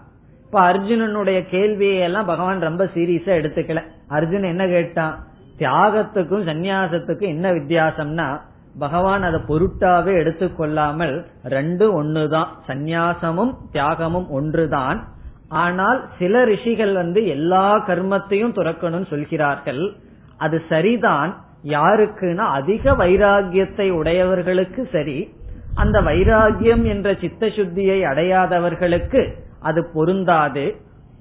இப்ப அர்ஜுனனுடைய கேள்வியை எல்லாம் பகவான் ரொம்ப சீரியஸா எடுத்துக்கல. அர்ஜுன் என்ன கேட்டான்? தியாகத்துக்கும் சந்நியாசத்துக்கும் என்ன வித்தியாசம்னா பகவான் அதை பொருட்டாவே எடுத்துக்கொள்ளாமல் ரெண்டு ஒண்ணுதான். சந்நியாசமும் தியாகமும் ஒன்றுதான். ஆனால் சில ரிஷிகள் வந்து எல்லா கர்மத்தையும் துறக்கணும்னு சொல்கிறார்கள். அது சரிதான். யாருக்குன்னா அதிக வைராகியத்தை உடையவர்களுக்கு சரி அந்த வைராகியம் என்ற சித்த சுத்தியை அடையாதவர்களுக்கு அது பொருந்தாது.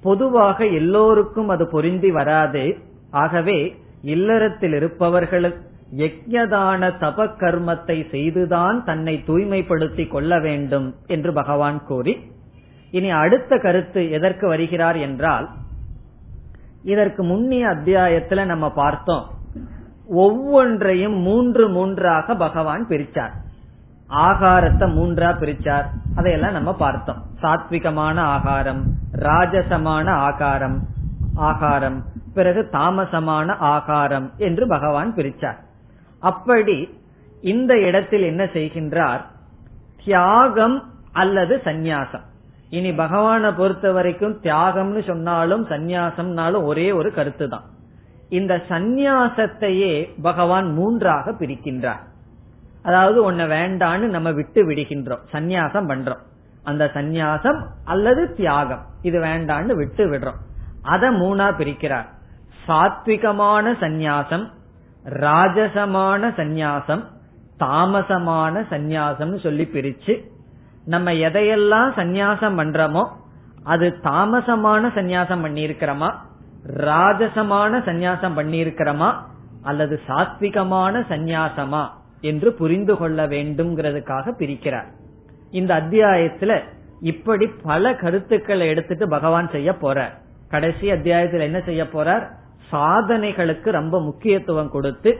பொதுவாக எல்லோருக்கும் அது பொருந்தி வராது. ஆகவே இல்லறத்தில் இருப்பவர்களுக்கு யஜ்யதான தப கர்மத்தை செய்துதான் தன்னை தூய்மைப்படுத்திக் கொள்ள வேண்டும் என்று பகவான் கூறி இனி அடுத்த கருத்து எதற்கு வருகிறார் என்றால் இதற்கு முன்னே அத்தியாயத்துல நம்ம பார்த்தோம். ஒவ்வொன்றையும் மூன்று மூன்றாக பகவான் பிரிச்சார். ஆகாரத்தை மூன்றா பிரிச்சார். அதையெல்லாம் நம்ம பார்த்தோம். சாத்விகமான ஆகாரம் ராஜசமான ஆகாரம் ஆகாரம் பிறகு தாமசமான ஆகாரம் என்று பகவான் பிரிச்சார். அப்படி இந்த இடத்தில் என்ன செய்கின்றார்? தியாகம் அல்லது சந்நியாசம். இனி பகவானை பொறுத்த வரைக்கும் தியாகம்னு சொன்னாலும் சந்நியாசம்னாலும் ஒரே ஒரு கருத்து தான் இந்த சந்நியாசத்தையே பகவான் மூன்றாக பிரிக்கின்றார். அதாவது உன்னை வேண்டான்னு நம்ம விட்டு விடுகின்றோம். சந்நியாசம் பண்றோம். அந்த சந்நியாசம் அல்லது தியாகம். இது வேண்டான்னு விட்டு விடுறோம். அத மூணா பிரிக்கிறார். சாத்விகமான சந்நியாசம் ராஜசமான சந்நியாசம் தாமசமான சந்நியாசம்னு சொல்லி பிரிச்சு நம்ம எதையெல்லாம் சந்நியாசம் பண்றோமோ அது தாமசமான சந்நியாசம் பண்ணியிருக்கிறோமா? ராஜசமான சந்நியாசம் பண்ணியிருக்கிறோமா? அல்லது சாத்விகமான சந்நியாசமா? என்று புரிந்து கொள்ள வேண்டும்ங்கிறதுக்காக பிரிக்கிறார். இந்த அத்தியாயத்துல இப்படி பல கருத்துக்களை எடுத்துட்டு பகவான் செய்ய போறார். கடைசி அத்தியாயத்தில் என்ன செய்ய போறார்? சாதனைகளுக்கு ரொம்ப முக்கியத்துவம் கொடுத்து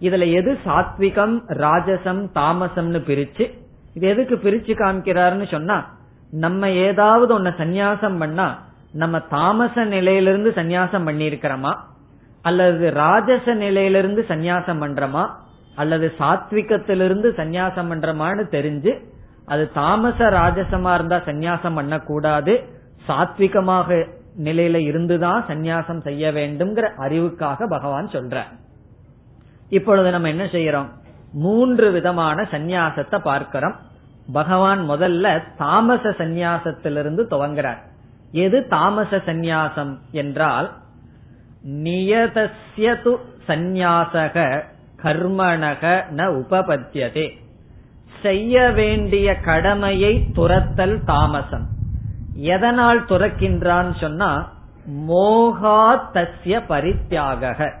இதுல எது சாத்விகம் ராஜசம் தாமசம்னு பிரிச்சு இது எதுக்கு பிரிச்சு காமிக்கிறாருன்னு சொன்னா நம்ம ஏதாவது ஒன்ன சந்நியாசம் பண்ணா நம்ம தாமச நிலையிலிருந்து சந்நியாசம் பண்ணிருக்கிறோமா அல்லது ராஜச நிலையிலிருந்து சந்நியாசம் பண்றோமா? அல்லது சாத்விகத்திலிருந்து சந்நியாசம் பண்றோமான்னு தெரிஞ்சு அது தாமச ராஜசமா இருந்தா சந்நியாசம் பண்ணக்கூடாது சாத்விகமாக நிலையில இருந்துதான் சந்நியாசம் செய்ய வேண்டும்ங்கிற அறிவுக்காக பகவான் சொல்ற இப்பொழுது நம்ம என்ன செய்யறோம்? மூன்று விதமான சந்நியாசத்தை பார்க்கிறோம். பகவான் முதல்ல தாமச சந்நியாசத்திலிருந்து துவங்குறார். எது தாமச சந்நியாசம் என்றால் நியதஸ்யது சந்நியாசக கர்மணக ந உபபத்தியதே. செய்ய வேண்டிய கடமையை துரத்தல் தாமசம். எதனால் துறக்கின்றான் சொன்னா மோகா தஸ்ய பரித்தியாக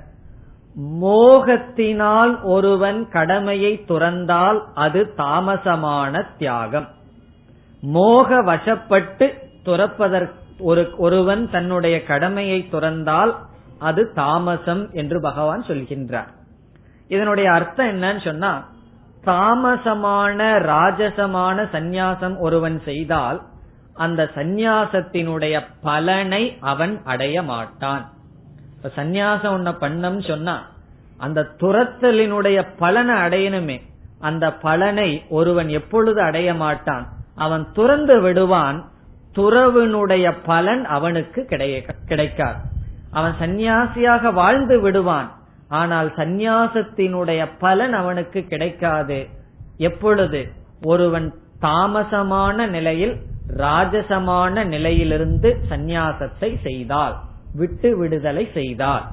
மோகத்தினால் ஒருவன் கடமையை துறந்தால் அது தாமசமான தியாகம். மோக வசப்பட்டு துறப்பதற்கு ஒரு ஒருவன் தன்னுடைய கடமையை துறந்தால் அது தாமசம் என்று பகவான் சொல்கின்றார். இதனுடைய அர்த்தம் என்னன்னு சொன்னா தாமசமான ராஜசமான சந்நியாசம் ஒருவன் செய்தால் அந்த சந்நியாசத்தினுடைய பலனை அவன் அடைய மாட்டான். இப்ப சந்நியாசம் ஒன்ன பண்ணம் சொன்னா அந்த துரத்தலினுடைய பலனை அடையணுமே. அந்த பலனை ஒருவன் எப்பொழுது அடைய மாட்டான்? அவன் துறந்து விடுவான் துறவினுடைய பலன் அவனுக்கு கிடைக்காது. அவன் சந்நியாசியாக வாழ்ந்து விடுவான் ஆனால் சந்நியாசத்தினுடைய பலன் அவனுக்கு கிடைக்காது. எப்பொழுது? ஒருவன் தாமசமான நிலையில் ராஜசமான நிலையிலிருந்து சந்நியாசத்தை செய்தால். விட்டு விடுதலை செய்தார்.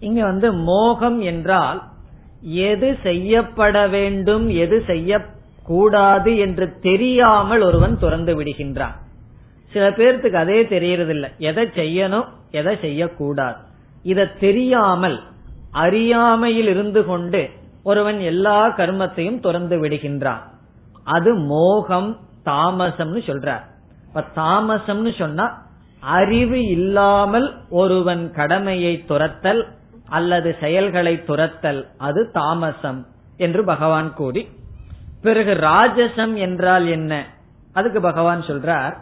இங்க வந்து மோகம் என்றால் எது செய்யப்பட வேண்டும் எது செய்யக்கூடாது என்று தெரியாமல் ஒருவன் துறந்து விடுகின்றான். சில பேர்த்துக்கு அதே தெரியறதில்லை. எதை செய்யணும் எதை செய்யக்கூடாது. இதை தெரியாமல் அறியாமையில் இருந்து கொண்டு ஒருவன் எல்லா கர்மத்தையும் துறந்து விடுகின்றான். அது மோகம் தாமசம்னு சொல்றார். இப்ப தாமசம்னு சொன்னா அறிவு இல்லாமல் ஒருவன் கடமையை துரத்தல் அல்லது செயல்களை துரத்தல் அது தாமசம் என்று பகவான் கூறி. பிறகு ராஜசம் என்றால் என்ன? அதுக்கு பகவான் சொல்றார்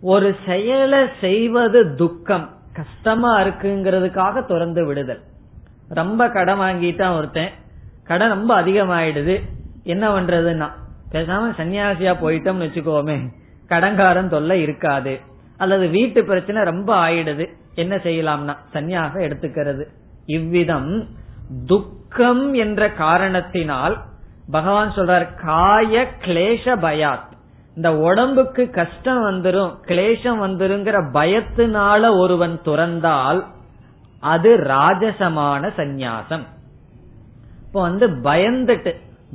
ஒரு செயலை செய்வது துக்கம் கஷ்டமா இருக்குங்கிறதுக்காக துறந்து விடுதல். ரொம்ப கடன் வாங்கிட்டான் ஒருத்தன் கடன் ரொம்ப அதிகமாயிடுது என்ன பண்றதுன்னா பேசாம சன்னியாசியா போயிட்டோம்னு வச்சுக்கோமே கடங்காரன் தொல்லை இருக்காது. அல்லது வீட்டு பிரச்சனை ரொம்ப ஆயிடுது. என்ன செய்யலாம்னா சன்னியாசம் எடுத்துக்கிறது. இவ்விதம் துக்கம் என்ற காரணத்தினால் பகவான் சொல்றார் காய கிளேஷ பயாத். இந்த உடம்புக்கு கஷ்டம் வந்துரும் கிளேஷம் வந்துருங்கிற பயத்தினால ஒருவன் துறந்தால் அது ராஜசமான சந்நியாசம். இப்போ வந்து பயந்துட்டு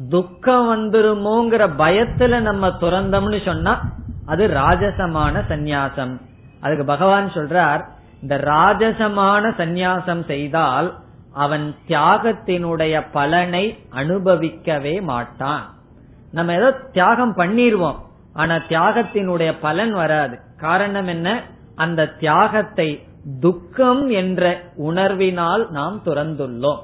துக்கம் வந்துருமோங்கிற பயத்துல நம்ம துறந்தோம்னு சொன்னா அது ராஜசமான சந்நியாசம். அதுக்கு பகவான் சொல்றார் இந்த ராஜசமான சந்நியாசம் செய்தால் அவன் தியாகத்தினுடைய பலனை அனுபவிக்கவே மாட்டான். நம்ம ஏதோ தியாகம் பண்ணிடுவோம் ஆனா தியாகத்தினுடைய பலன் வராது. காரணம் என்ன? அந்த தியாகத்தை துக்கம் என்ற உணர்வினால் நாம் துறந்துள்ளோம்.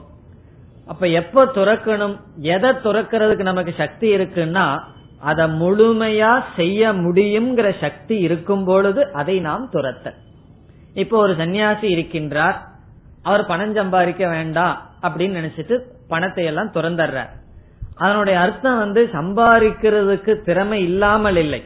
அப்ப எப்ப துறக்கணும்? எதை துறக்கிறதுக்கு நமக்கு சக்தி இருக்குன்னா அதை முழுமையா செய்ய முடியுங்கிற சக்தி இருக்கும் பொழுது அதை நாம் துரத்த இப்போ ஒரு சன்னியாசி இருக்கின்றார் அவர் பணம் சம்பாதிக்க வேண்டாம் அப்படின்னு நினைச்சிட்டு பணத்தை எல்லாம் துறந்துடுறார். அதனுடைய அர்த்தம் வந்து சம்பாதிக்கிறதுக்கு திறமை இல்லாமல் இல்லை.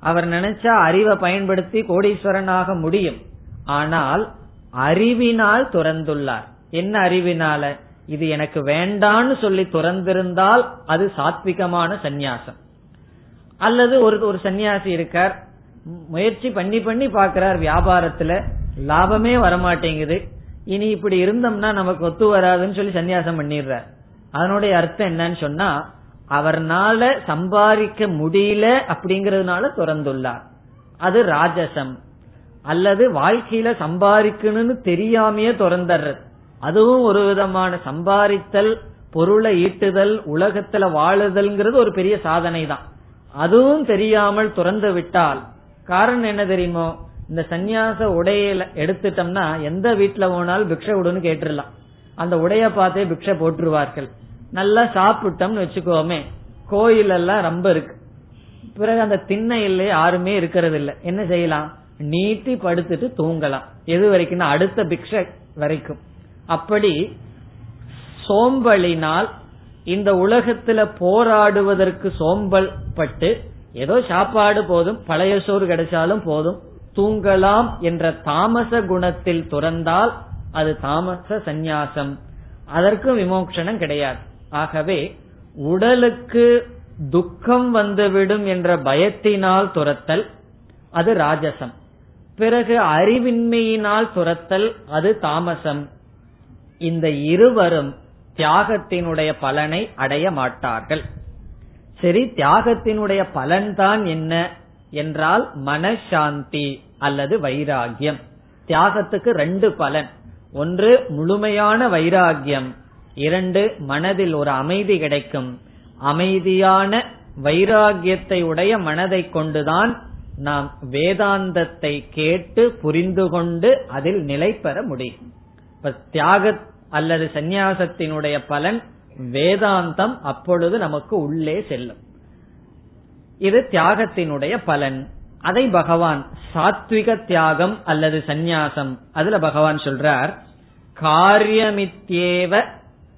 அவர் நினைச்சா அறிவை பயன்படுத்தி கோடீஸ்வரனாக முடியும். ஆனால் அறிவினால் துறந்துள்ளார். என்ன அறிவினால? இது எனக்கு வேண்டான்னு சொல்லி துறந்திருந்தால் அது சாத்விகமான சந்நியாசம். அல்லது ஒரு ஒரு சன்னியாசி இருக்கார் முயற்சி பண்ணி பண்ணி பாக்கிறார் வியாபாரத்துல லாபமே வரமாட்டேங்குது. இனி இப்படி இருந்தோம்னா நமக்கு ஒத்து வராதுன்னு சொல்லி சன்னியாசம் பண்ணிடுறார். அதனுடைய அர்த்தம் என்னன்னு சொன்னா அவர்னால சம்பாதிக்க முடியல அப்படிங்கறதுனால துறந்துள்ளார். அது ராஜசம். அல்லது வாழ்க்கையில சம்பாதிக்கணும்னு தெரியாமையே துறந்துடுறது அதுவும் ஒரு விதமான சம்பாதித்தல் பொருளை ஈட்டுதல் உலகத்துல வாழுதல்ங்கிறது ஒரு பெரிய சாதனை தான் அதுவும் தெரியாமல் துறந்து விட்டால் காரணம் என்ன தெரியுமோ? இந்த சந்நியாச உடையில எடுத்துட்டோம்னா எந்த வீட்டுல போனாலும் பிக்ஷ விடுன்னு கேட்டுடலாம். அந்த உடைய பார்த்தே பிக்ஷ போட்டுருவார்கள். நல்லா சாப்பிட்டோம்னு வச்சுக்கோமே கோயில் எல்லாம் ரொம்ப இருக்கு. பிறகு அந்த திண்ணையில யாருமே இருக்கிறது இல்ல என்ன செய்யலாம்? நீட்டி படுத்துட்டு தூங்கலாம். எது வரைக்கும் அடுத்த பிக்ஷ வரைக்கும். அப்படி சோம்பலினால் இந்த உலகத்துல போராடுவதற்கு சோம்பல் பட்டு ஏதோ சாப்பாடு போதும் பழைய சோறு கிடைச்சாலும் போதும் தூங்கலாம் என்ற தாமச குணத்தில் துறந்தால் அது தாமச சந்நியாசம். அதற்கும் விமோக்ஷனம் கிடையாது. ஆகவே உடலுக்கு துக்கம் வந்துவிடும் என்ற பயத்தினால் துரத்தல் அது ராஜசம். பிறகு அறிவின்மையினால் துரத்தல் அது தாமசம். இந்த இருவரும் தியாகத்தினுடைய பலனை அடைய மாட்டார்கள். சரி தியாகத்தினுடைய பலன்தான் என்ன என்றால் மனசாந்தி அல்லது வைராகியம். தியாகத்துக்கு ரெண்டு பலன். ஒன்று முழுமையான வைராகியம். இரண்டு மனதில் ஒரு அமைதி கிடைக்கும். அமைதியான வைராகியத்தை உடைய மனதை கொண்டுதான் நாம் வேதாந்தத்தை கேட்டு புரிந்து கொண்டு அதில் நிலை பெற முடியும். இப்ப தியாக அல்லது சந்நியாசத்தினுடைய பலன் வேதாந்தம் அப்பொழுது நமக்கு உள்ளே செல்லும். இது தியாகத்தினுடைய பலன். அதை பகவான் சாத்விக தியாகம் அல்லது சந்நியாசம் அதுல பகவான் சொல்றார் காரியமித்யேவ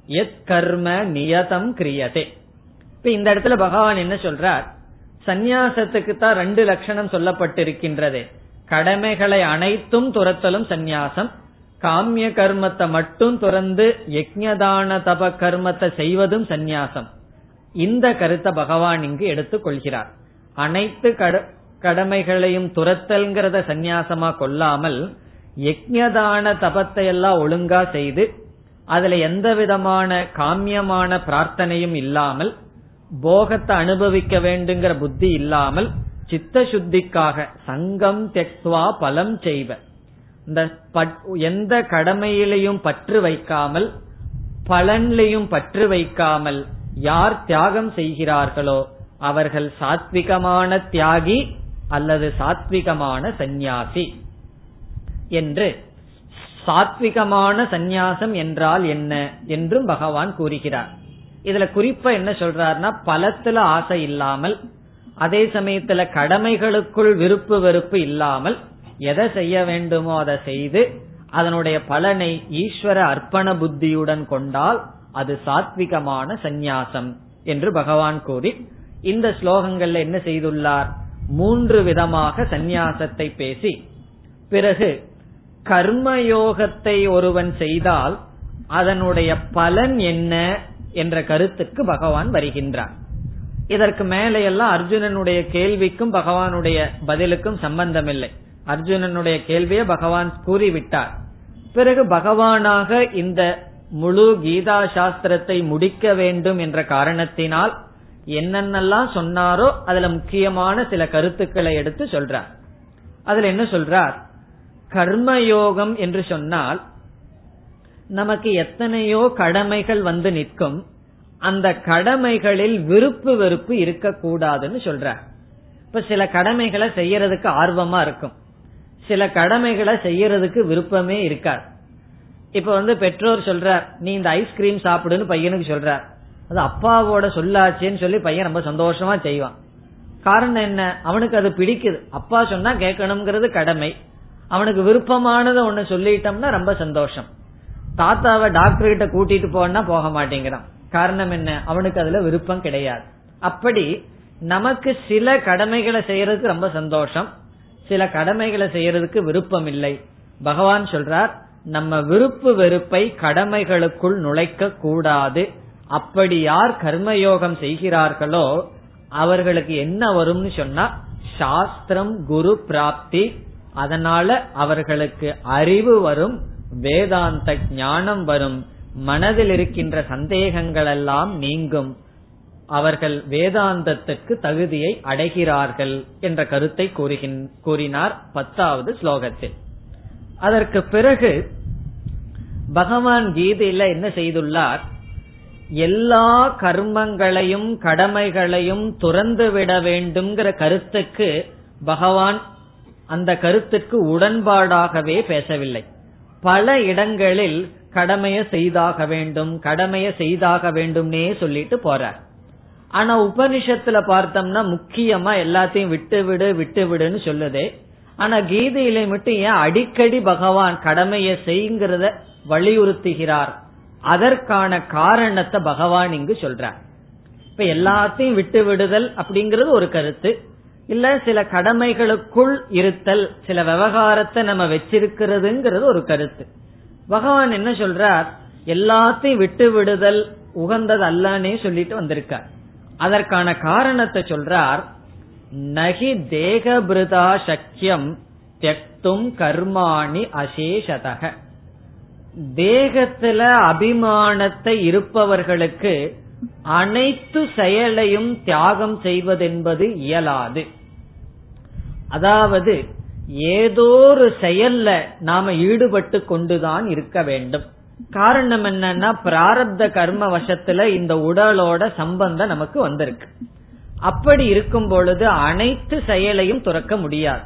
எத் கர்ம நியதம் கிரியதே. இப்ப இந்த இடத்துல பகவான் என்ன சொல்றார் சந்நியாசத்துக்கு தான் ரெண்டு லட்சணம் சொல்லப்பட்டிருக்கின்றது. கடமைகளை அனைத்தும் துரத்தலும் சந்நியாசம் காமிய கர்மத்தை மட்டும் துறந்து யஜ்யதான தப கர்மத்தை செய்வதும் சந்நியாசம். இந்த கருத்தை பகவான் இங்கு எடுத்துக் கொள்கிறார். அனைத்து கடமைகளையும் துரத்தல்ங்கிறத சந்நியாசமா கொள்ளாமல் யஜ்யதான தபத்தை எல்லாம் ஒழுங்கா செய்து அதுல எந்த விதமான காமியமான பிரார்த்தனையும் இல்லாமல் போகத்தை அனுபவிக்க வேண்டுங்கிற புத்தி இல்லாமல் சித்த சுத்திக்காக சங்கம் தெக்வா பலம் செய்வ. இந்த எந்த கடமையிலையும் பற்று வைக்காமல் பலன்லையும் பற்று வைக்காமல் யார் தியாகம் செய்கிறார்களோ அவர்கள் சாத்விகமான தியாகி அல்லது சாத்விகமான சந்நியாசி என்று. சாத்விகமான சந்நியாசம் என்றால் என்ன என்றும் பகவான் கூறுகிறார். இதுல குறிப்பா என்ன சொல்றாருன்னா பலத்துல ஆசை இல்லாமல் அதே சமயத்துல கடமைகளுக்குள் விருப்பு வெறுப்பு இல்லாமல் எதை செய்ய வேண்டுமோ அதை செய்து அதனுடைய பலனை ஈஸ்வர அர்ப்பண புத்தியுடன் கொண்டால் அது சாத்விகமான சந்நியாசம் என்று பகவான் கூறி இந்த ஸ்லோகங்கள்ல என்ன செய்துள்ளார்? மூன்று விதமாக சந்நியாசத்தை பேசி பிறகு கர்மயோகத்தை ஒருவன் செய்தால் அதனுடைய பலன் என்ன என்ற கருத்துக்கு பகவான் வருகின்றார். இதற்கு மேலே எல்லாம் அர்ஜுனனுடைய கேள்விக்கும் பகவானுடைய பதிலுக்கும் சம்பந்தமில்லை. அர்ஜுனனுடைய கேள்வியை பகவான் கூறிவிட்டார். பிறகு பகவானாக இந்த முழு கீதா சாஸ்திரத்தை முடிக்க வேண்டும் என்ற காரணத்தினால் என்னென்னலாம் சொன்னாரோ அதுல முக்கியமான சில கருத்துக்களை எடுத்து சொல்றார். அதுல என்ன சொல்றார்? கர்மயோகம் என்று சொன்னால் நமக்கு எத்தனையோ கடமைகள் வந்து நிற்கும். அந்த கடமைகளில் விருப்பு வெறுப்பு இருக்கக்கூடாதுன்னு சொல்ற இப்ப சில கடமைகளை செய்யறதுக்கு ஆர்வமா இருக்கும். சில கடமைகளை செய்யறதுக்கு விருப்பமே இருக்காது. இப்ப வந்து பெற்றோர் சொல்றார் நீ இந்த ஐஸ்கிரீம் சாப்பிடுன்னு பையனுக்கு சொல்றார். அது அப்பாவோட சொல்லாச்சேன்னு சொல்லி பையன் ரொம்ப சந்தோஷமா செய்வான். காரணம் என்ன? அவனுக்கு அது பிடிக்குது. அப்பா சொன்னா கேட்கணுங்கிறது கடமை. அவனுக்கு விருப்பமானதை ஒன்னு சொல்லிட்டோம்னா ரொம்ப சந்தோஷம். தாத்தாவை டாக்டர் கிட்ட கூட்டிட்டு போனா போக மாட்டேங்கிறான். காரணம் என்ன? அவனுக்கு அதுல விருப்பம் கிடையாது. அப்படி நமக்கு சில கடமைகளை செய்யறதுக்கு ரொம்ப சந்தோஷம். சில கடமைகளை செய்யறதுக்கு விருப்பம் இல்லை பகவான் சொல்றார் நம்ம விருப்பு வெறுப்பை கடமைகளுக்குள் நுழைக்க கூடாது. அப்படி யார் கர்மயோகம் செய்கிறார்களோ அவர்களுக்கு என்ன வரும்னு சொன்னா சாஸ்திரம் குரு பிராப்தி அதனால அவர்களுக்கு அறிவு வரும் வேதாந்த ஞானம் வரும் மனதில் இருக்கின்ற சந்தேகங்கள் எல்லாம் நீங்கும். அவர்கள் வேதாந்தத்துக்கு தகுதியை அடைகிறார்கள் என்ற கருத்தை கூறினார் பத்தாவது ஸ்லோகத்தில். அதற்கு பிறகு பகவான் கீதையில என்ன செய்துள்ளார்? எல்லா கர்மங்களையும் கடமைகளையும் துறந்து விட வேண்டும்ங்கிற கருத்துக்கு பகவான் அந்த கருத்துக்கு உடன்பாடாகவே பேசவில்லை. பல இடங்களில் கடமையை செய்தாக வேண்டும் கடமைய செய்தாக வேண்டும்னே சொல்லிட்டு போறார். ஆனா உபனிஷத்துல பார்த்தோம்னா முக்கியமா எல்லாத்தையும் விட்டு விடு விட்டு விடுன்னு சொல்லுதே. ஆனா கீதையில மட்டும் ஏன் அடிக்கடி பகவான் கடமையை செய்யுங்கிறத வலியுறுத்துகிறார். அதற்கான காரணத்தை பகவான் இங்கு சொல்றார். இப்ப எல்லாத்தையும் விட்டு விடுதல் அப்படிங்கறது ஒரு கருத்து. இல்ல சில கடமைகளுக்குள் இருத்தல் சில விவகாரத்தை நம்ம வச்சிருக்கிறதுங்கிறது ஒரு கருத்து. பகவான் என்ன சொல்றார்? எல்லாத்தையும் விட்டு விடுதல் உகந்தது அல்லனே சொல்லிட்டு வந்திருக்கார். அதற்கான காரணத்தை சொல்றார் நகி தேகபிருதா சக்கியம் தெக்தும் கர்மாணி அசேஷதக. தேகத்துல அபிமானத்தை இருப்பவர்களுக்கு அனைத்து செயலையும் தியாகம் செய்வதென்பது இயலாது. அதாவது ஏதோ ஒரு செயல்ல நாம ஈடுபட்டு கொண்டுதான் இருக்க வேண்டும். காரணம் என்னன்னா பிராரப்த கர்ம வசத்துல இந்த உடலோட சம்பந்தம் நமக்கு வந்திருக்கு. அப்படி இருக்கும் பொழுது அனைத்து செயலையும் துறக்க முடியாது.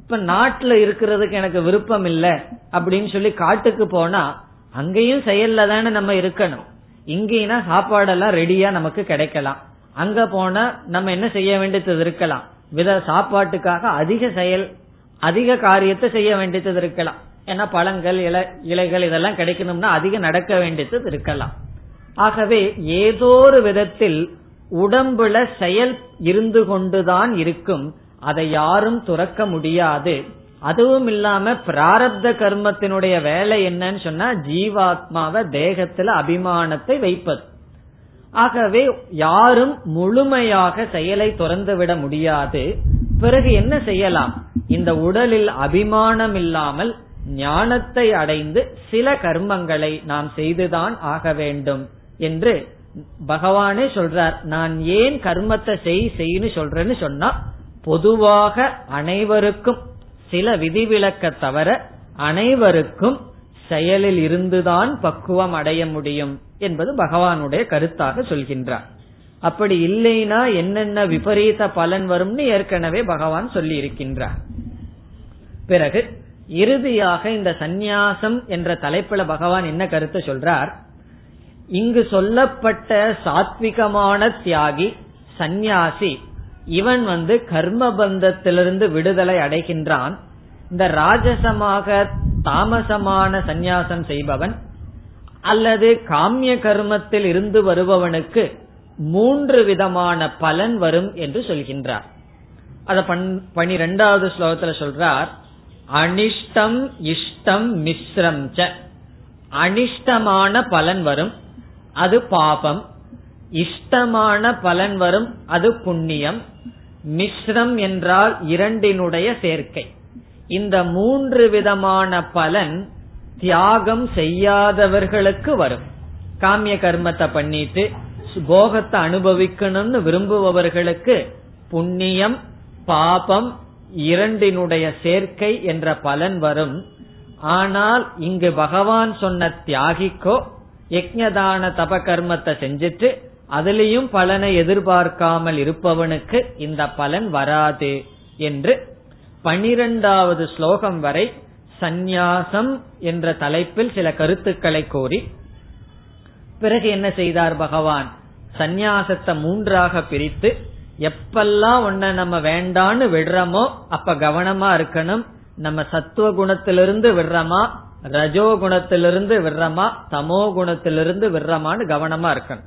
இப்ப நாட்டுல இருக்கிறதுக்கு எனக்கு விருப்பம் இல்ல அப்படின்னு சொல்லி காட்டுக்கு போனா அங்கேயும் செயல்ல தானே நம்ம இருக்கணும். இங்கேனா சாப்பாடெல்லாம் ரெடியா நமக்கு கிடைக்கலாம். அங்க போனா நம்ம என்ன செய்ய வேண்டியது இருக்கலாம். வித சாப்பாட்டுக்காக அதிக செயல் அதிக காரியத்தை செய்ய வேண்டியது இருக்கலாம். ஏன்னா பழங்கள் இலை இலைகள் இதெல்லாம் கிடைக்கணும்னா அதிகம் நடக்க வேண்டியது இருக்கலாம். ஆகவே ஏதோ ஒரு விதத்தில் உடம்புல செயல் இருந்து கொண்டுதான் இருக்கும். அதை யாரும் துறக்க முடியாது. அதுவும் இல்லாம பிராரப்த கர்மத்தினுடைய வேலை என்னன்னு சொன்னா ஜீவாத்மாவை தேகத்துல அபிமானத்தை வைப்பது. ஆகவே யாரும் முழுமையாக செயலை துறந்து விட முடியாது. பிறகு என்ன செய்யலாம்? இந்த உடலில் அபிமானம் இல்லாமல் ஞானத்தை அடைந்து சில கர்மங்களை நாம் செய்துதான் ஆக வேண்டும் என்று பகவானே சொல்றார். நான் ஏன் கர்மத்தை செய் செய்யு சொல்றேன்னு சொன்னா பொதுவாக அனைவருக்கும் சில விதிவிலக்க தவிர அனைவருக்கும் செயலில் இருந்துதான் பக்குவம் அடைய முடியும் என்பது பகவானுடைய கருத்தாக சொல்கின்றார். அப்படி இல்லைனா என்னென்ன விபரீத பலன் வரும்னு ஏற்கனவே பகவான் சொல்லி இருக்கின்றார் பிறகு இறுதியாக இந்த சந்நியாசம் என்ற தலைப்புல பகவான் என்ன கருத்தை சொல்றார்? இங்கு சொல்லப்பட்ட சாத்விகமான தியாகி சந்நியாசி இவன் வந்து கர்ம பந்தத்திலிருந்து விடுதலை அடைகின்றான். இந்த ராஜசமாக தாமசமான சந்நியாசம் செய்பவன் அல்லது காமிய கர்மத்தில் இருந்து வருபவனுக்கு மூன்று விதமான பலன் வரும் என்று சொல்கின்றார். அத பனிரெண்டாவது ஸ்லோகத்துல சொல்றார் அனிஷ்டம் இஷ்டம் மிஸ்ரம் ச. அனிஷ்டமான பலன் வரும் அது பாபம். இஷ்டமான பலன் வரும் அது புண்ணியம். மிஸ்ரம் என்றால் இரண்டினுடைய சேர்க்கை. இந்த மூன்று விதமான பலன் தியாகம் செய்யாதவர்களுக்கு வரும். காமிய கர்மத்தை பண்ணிட்டு போகத்தை அனுபவிக்கணும்னு விரும்புபவர்களுக்கு புண்ணியம் பாபம் இரண்டினுடைய சேர்க்கை என்ற பலன் வரும். ஆனால் இங்கு பகவான் சொன்ன தியாகிக்கோ யஜ்ஞதான தப கர்மத்தை செஞ்சிட்டு அதுலயும் பலனை எதிர்பார்க்காமல் இருப்பவனுக்கு இந்த பலன் வராது என்று பனிரெண்டாவது ஸ்லோகம் வரை சந்நியாசம் என்ற தலைப்பில் சில கருத்துக்களை கூறி பிறகு என்ன செய்தார் பகவான்? சந்நியாசத்தை மூன்றாக பிரித்து எப்பெல்லாம் ஒன்ன நம்ம வேண்டான்னு விடுறோமோ அப்ப கவனமா இருக்கணும். நம்ம சத்துவ குணத்திலிருந்து விடுறோமா ரஜோ குணத்திலிருந்து விடுறோமா தமோ குணத்திலிருந்து விடுறோமான்னு கவனமா இருக்கணும்.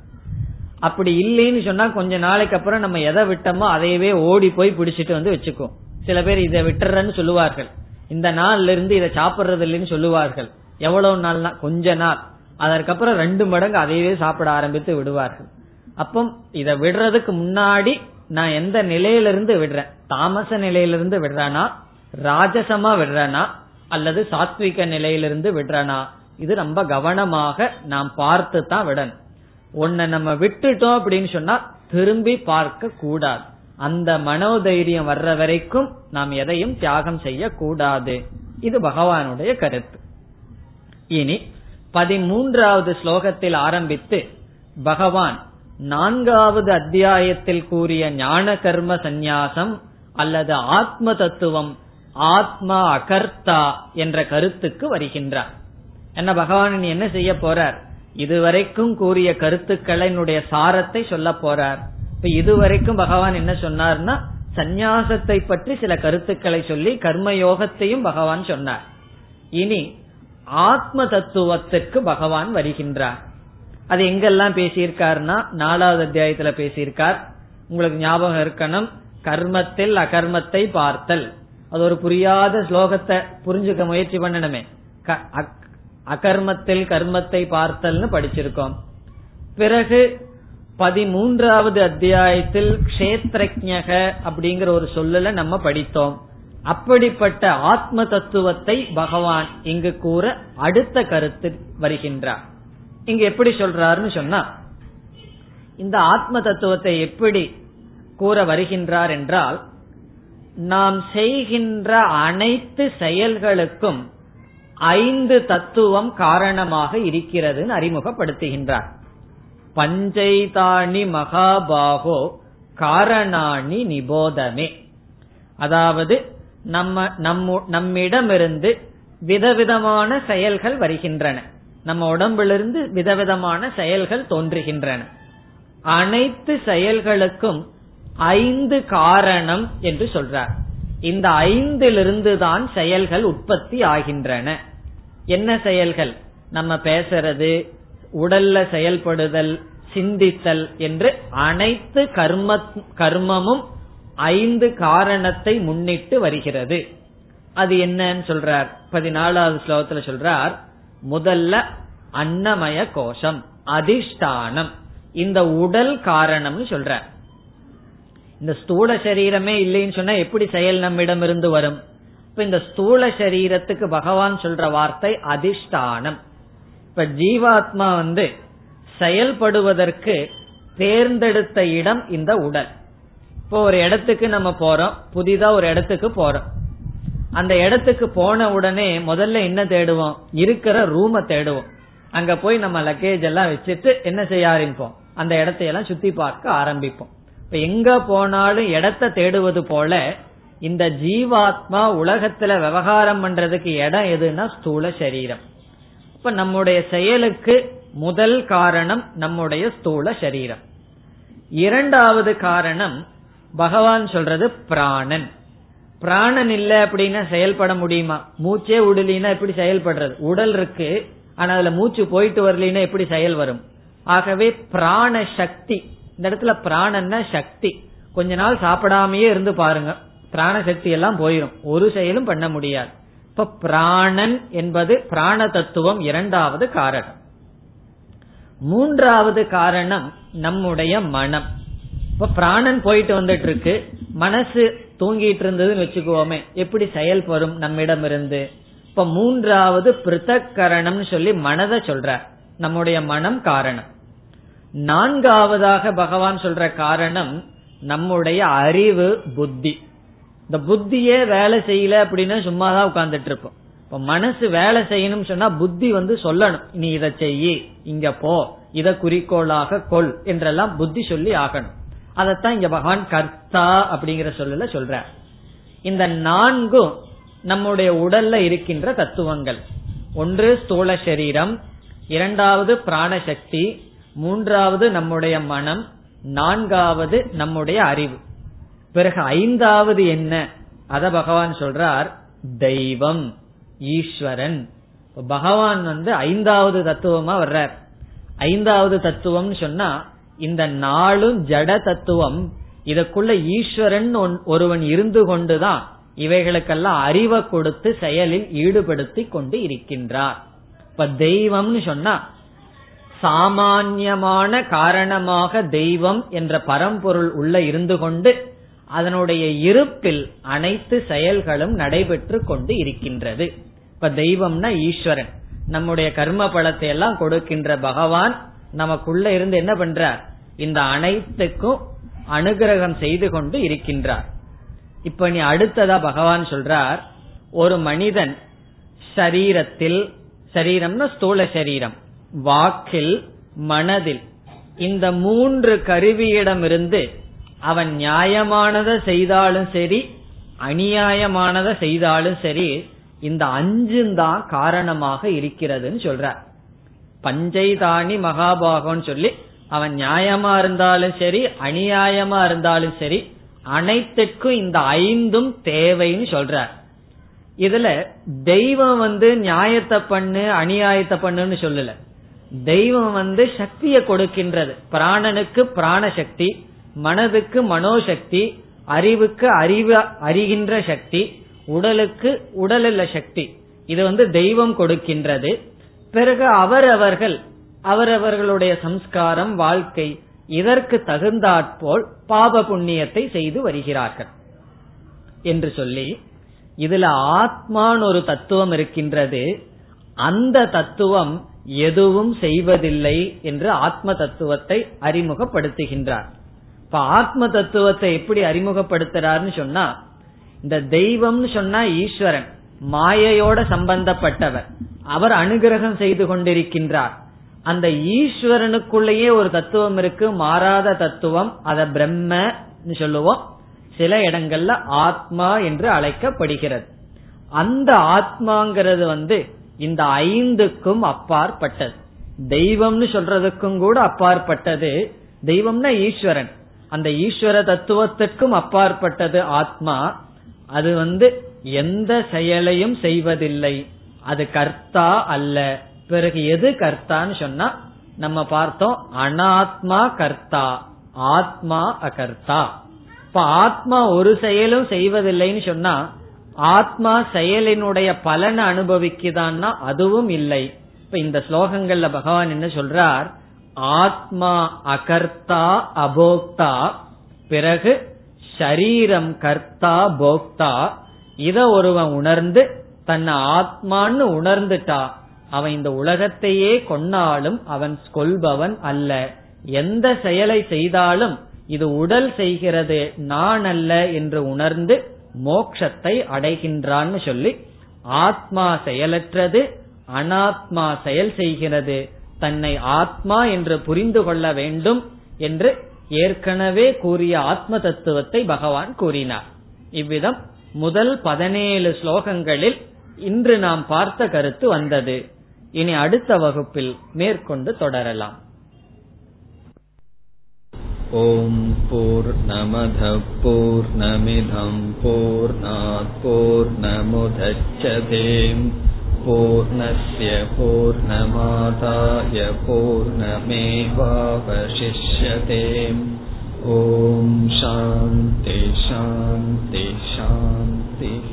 அப்படி இல்லைன்னு சொன்னா கொஞ்ச நாளைக்கு அப்புறம் நம்ம எதை விட்டோமோ அதையவே ஓடி போய் பிடிச்சிட்டு வந்து வச்சுக்கோ சில பேர் இதை விட்டுறன்னு சொல்லுவார்கள். இந்த நாள்ல இருந்து இதை சாப்பிடுறது இல்லைன்னு சொல்லுவார்கள். எவ்வளவு நாள்னா கொஞ்ச நாள். அதற்கப்புறம் ரெண்டு மடங்கு அதையவே சாப்பிட ஆரம்பித்து விடுவார்கள். அப்போ இதை விடுறதுக்கு முன்னாடி நான் எந்த நிலையிலிருந்து விடுறேன்? தாமச நிலையிலிருந்து விடுறேனா? ராஜசமா விடுறேனா? அல்லது சாத்விக நிலையிலிருந்து விடுறனா? இது ரொம்ப கவனமாக நாம் பார்த்து தான் விடணும். உன்னை நம்ம விட்டுட்டோம் அப்படின்னு சொன்னா திரும்பி பார்க்க கூடாது. அந்த மனோதைரியம் வர்ற வரைக்கும் நாம் எதையும் தியாகம் செய்ய கூடாது இது பகவானுடைய கருத்து. இனி பதிமூன்றாவது ஸ்லோகத்தில் ஆரம்பித்து பகவான் நான்காவது அத்தியாயத்தில் கூறிய ஞான கர்ம சந்நியாசம் அல்லது ஆத்ம தத்துவம் ஆத்மா அகர்த்தா என்ற கருத்துக்கு வருகின்றார். என்ன பகவான் என்ன செய்ய போறார்? இதுவரைக்கும் கூறிய கருத்துக்களினுடைய சாரத்தை சொல்ல போறார். இப்ப இதுவரைக்கும் பகவான் என்ன சொன்னார்னா சந்நியாசத்தை பற்றி சில கருத்துக்களை சொல்லி கர்மயோகத்தையும் பகவான் சொன்னார். இனி ஆத்ம தத்துவத்திற்கு பகவான் வருகின்றார். அது எங்கெல்லாம் பேசியிருக்காருன்னா நாலாவது அத்தியாயத்துல பேசியிருக்கார். உங்களுக்கு ஞாபகம் இருக்கணும் கர்மத்தில் அகர்மத்தை பார்த்தல். அது ஒரு புரியாத ஸ்லோகத்தை புரிஞ்சுக்க முயற்சி பண்ணணுமே. அகர்மத்தில் கர்மத்தை பார்த்தல்னு படிச்சிருக்கோம். பிறகு பதிமூன்றாவது அத்தியாயத்தில் கஷேத்ரஜக அப்படிங்கிற ஒரு சொல்லல நம்ம படித்தோம். அப்படிப்பட்ட ஆத்ம தத்துவத்தை பகவான் இங்கு கூற அடுத்த கருத்து வருகின்றார். இங்க எப்படி சொல்றாருன்னு சொன்னா இந்த ஆத்ம தத்துவத்தை எப்படி கூற வருகின்றார் என்றால் நாம் செய்கின்ற அனைத்து செயல்களுக்கும் ஐந்து தத்துவம் காரணமாக இருக்கிறதுன்னு அறிமுகப்படுத்துகின்றார். பஞ்சைதாணி மகாபாகோ காரணாணி நிபோதமே. அதாவது நம்ம நம்மிடமிருந்து விதவிதமான செயல்கள் வருகின்றன. நம்ம உடம்பிலிருந்து விதவிதமான செயல்கள் தோன்றுகின்றன. அனைத்து செயல்களுக்கும் ஐந்து காரணம் என்று சொல்றார். இந்த ஐந்திலிருந்து தான் செயல்கள் உற்பத்தி ஆகின்றன. என்ன செயல்கள்? நம்ம பேசுறது உடல்ல செயல்படுதல் சிந்தித்தல் என்று அனைத்து கர்ம கர்மமும் ஐந்து காரணத்தை முன்னிட்டு வருகிறது. அது என்னன்னு சொல்றார். பதினாலாவது ஸ்லோகத்துல சொல்றார். முதல்ல அன்னமய கோஷம் அதிஷ்டானம். இந்த உடல் காரணம்னு சொல்ற. இந்த ஸ்தூல சரீரமே இல்லைன்னு சொன்னா எப்படி செயல் நம்மிடம் இருந்து வரும்? இப்ப இந்த ஸ்தூல சரீரத்துக்கு பகவான் சொல்ற வார்த்தை அதிஷ்டானம். இப்ப ஜீவாத்மா வந்து செயல்படுவதற்கு தேர்ந்தெடுத்த இடம் இந்த உடல். இப்போ ஒரு இடத்துக்கு நம்ம போறோம் புதிதா ஒரு இடத்துக்கு போறோம். அந்த இடத்துக்கு போன உடனே முதல்ல என்ன தேடுவோம்? இருக்கிற ரூம தேடுவோம். அங்க போய் நம்ம லக்கேஜ் எல்லாம் வச்சுட்டு என்ன செய்ய ஆரம்பிப்போம்? அந்த இடத்தையெல்லாம் சுத்தி பார்க்க ஆரம்பிப்போம். இப்ப எங்க போனாலும் இடத்த தேடுவது போல இந்த ஜீவாத்மா உலகத்துல விவகாரம் பண்றதுக்கு இடம் எதுன்னா ஸ்தூல சரீரம். இப்ப நம்முடைய செயலுக்கு முதல் காரணம் நம்முடைய ஸ்தூல சரீரம். இரண்டாவது காரணம் பகவான் சொல்றது பிராணன். பிராணன் இல்ல அப்படின்னா செயல்பட முடியுமா? மூச்சே உடலினா எப்படி செயல்படுறது? உடல் இருக்கு ஆனா அதுல மூச்சு போயிட்டு வரலினா எப்படி செயல் வரும்? ஆகவே பிராண சக்தி இந்த இடத்துல பிராணன்னா சக்தி. கொஞ்ச நாள் சாப்பிடாமயே இருந்து பாருங்க பிராண சக்தி எல்லாம் போயிடும் ஒரு செயலும் பண்ண முடியாது. இப்ப பிராணன் என்பது பிராண தத்துவம் இரண்டாவது காரணம். மூன்றாவது காரணம் நம்முடைய மனம். இப்ப பிராணன் போயிட்டு வந்துட்டு இருக்கு மனசு தூங்கிட்டு இருந்ததுன்னு வச்சுக்குவோமே எப்படி செயல்படும் நம்மிடம் இருந்து இப்ப மூன்றாவது பிருத்தக்கரணம் சொல்லி மனதை சொல்ற நம்முடைய மனம் காரணம். நான்காவதாக பகவான் சொல்ற காரணம் நம்முடைய அறிவு புத்தி. இந்த புத்தியே வேலை செய்யல அப்படின்னா சும்மாதான் உட்கார்ந்துட்டு இருப்போம் இப்ப மனசு வேலை செய்யணும் சொன்னா புத்தி வந்து சொல்லணும். நீ இதை செய்யி இங்க போ இத குறிக்கோளாக கொள் என்றெல்லாம் புத்தி சொல்லி ஆகணும். அதைத்தான் இங்க பகவான் கர்த்தா அப்படிங்கிற சொல்லல சொல்ற இந்த நான்கும் நம்முடைய உடல்ல இருக்கின்ற தத்துவங்கள். ஒன்று ஸ்தூல சரீரம் இரண்டாவது பிராணசக்தி மூன்றாவது நம்முடைய மனம் நான்காவது நம்முடைய அறிவு. பிறகு ஐந்தாவது என்ன? அத பகவான் சொல்றார் தெய்வம் ஈஸ்வரன். பகவான் வந்து ஐந்தாவது தத்துவமா வர்றார். ஐந்தாவது தத்துவம் சொன்னா இந்த நாளும் ஜட தத்துவம் இதற்குள்ள ஈஸ்வரன் ஒருவன் இருந்து கொண்டுதான் இவைகளுக்கெல்லாம் அறிவை கொடுத்து செயலில் ஈடுபடுத்தி கொண்டு இருக்கின்றார். இப்ப தெய்வம்னு சொன்னா சாமான்யமான காரணமாக தெய்வம் என்ற பரம்பொருள் உள்ள இருந்து கொண்டு அதனுடைய இருப்பில் அனைத்து செயல்களும் நடைபெற்று கொண்டு இருக்கின்றது. இப்ப தெய்வம்னா ஈஸ்வரன். நம்முடைய கர்ம பலத்தை எல்லாம் கொடுக்கின்ற பகவான் நமக்குள்ள இருந்து என்ன பண்றார்? இந்த அனைத்துக்கும் அனுகிரகம் செய்து கொண்டு இருக்கின்றார். இப்ப நீ அடுத்ததா பகவான் சொல்றார் ஒரு மனிதன் சரீரத்தில் சரீரம்னா ஸ்தூல சரீரம் வாக்கில் மனதில் இந்த மூன்று கருவியிடமிருந்து அவன் நியாயமானதை செய்தாலும் சரி அநியாயமானதை செய்தாலும் சரி இந்த அஞ்சும் தான் காரணமாக இருக்கிறதுன்னு சொல்ற பஞ்சைதானி மகாபாகம்னு சொல்லி அவன் நியாயமா இருந்தாலும் சரி அநியாயமா இருந்தாலும் சரி அனைத்துக்கும் இந்த ஐந்தும் தேவைன்னு சொல்றார். இதுல தெய்வம் வந்து நியாயத்தை பண்ணு அநியாயத்தை பண்ணுன்னு சொல்லல. தெய்வம் வந்து சக்தியை கொடுக்கின்றது. பிராணனுக்கு பிராண சக்தி மனதுக்கு மனோசக்தி அறிவுக்கு அறிவு அறிகின்ற சக்தி உடலுக்கு உடலில் சக்தி. இது வந்து தெய்வம் கொடுக்கின்றது. பிறகு அவரவர்கள் அவரவர்களுடைய சம்ஸ்காரம் வாழ்க்கை இதற்கு தகுந்தாற்போல் பாப புண்ணியத்தை செய்து வருகிறார்கள். என்று சொல்லி இதுல ஆத்மான் ஒரு தத்துவம் இருக்கின்றது. அந்த தத்துவம் எதுவும் செய்வதில்லை என்று ஆத்ம தத்துவத்தை அறிமுகப்படுத்துகின்றார். இப்ப ஆத்ம தத்துவத்தை எப்படி அறிமுகப்படுத்துறாருன்னு சொன்னா இந்த தெய்வம்னு சொன்னா ஈஸ்வரன் மாயையோட சம்பந்தப்பட்டவர். அவர் அனுகிரகம் செய்து கொண்டிருக்கின்றார். அந்த ஈஸ்வரனுக்குள்ளேயே ஒரு தத்துவம் இருக்கு மாறாத தத்துவம் அத பிரம்ம சொல்லுவோம். சில இடங்கள்ல ஆத்மா என்று அழைக்கப்படுகிறது. அந்த ஆத்மாங்கிறது வந்து இந்த ஐந்துக்கும் அப்பாற்பட்டது. தெய்வம்னு சொல்றதுக்கும் கூட அப்பாற்பட்டது. தெய்வம்னா ஈஸ்வரன். அந்த ஈஸ்வர தத்துவத்திற்கும் அப்பாற்பட்டது ஆத்மா. அது வந்து எந்த செயலையும் செய்வதில்லை. அது கர்த்தா அல்ல. பிறகு எது கர்த்தான்னு சொன்னா நம்ம பார்த்தோம் அனாத்மா கர்த்தா ஆத்மா அகர்த்தா. இப்ப ஆத்மா ஒரு செயலும் செய்வதில்லைன்னு சொன்னா ஆத்மா செயலினுடைய பலனை அனுபவிக்குதான்னா அதுவும் இல்லை. இப்ப இந்த ஸ்லோகங்கள்ல பகவான் என்ன சொல்றார்? ஆத்மா அகர்த்தா அபோக்தா பிறகு ஷரீரம் கர்த்தா போக்தா. இத ஒருவன் உணர்ந்து தன்னை ஆத்மான்னு உணர்ந்துட்டா அவன் இந்த உலகத்தையே கொன்னாலும் அவன் கொள்பவன் அல்ல. எந்த செயலை செய்தாலும் இது உடல் செய்கிறது நான் அல்ல என்று உணர்ந்து மோக்ஷத்தை அடைகின்றான்னு சொல்லி ஆத்மா செயலற்றது அனாத்மா செயல் செய்கிறது. தன்னை ஆத்மா என்று புரிந்து கொள்ள வேண்டும் என்று ஏற்கனவே கூறிய ஆத்ம தத்துவத்தை பகவான் கூறினார். இவ்விதம் முதல் பதினேழு ஸ்லோகங்களில் இன்று நாம் பார்த்த கருத்து வந்தது. இனி அடுத்த வகுப்பில் மேற்கொண்டு தொடரலாம் ஓம் போர் நமத போர் நமிதம் போர் போர் நமுதச்சதேம் पूर्णस्य पूर्णमादाय पूर्णमेवावशिष्यते ॐ शान्ति शान्ति शान्तिः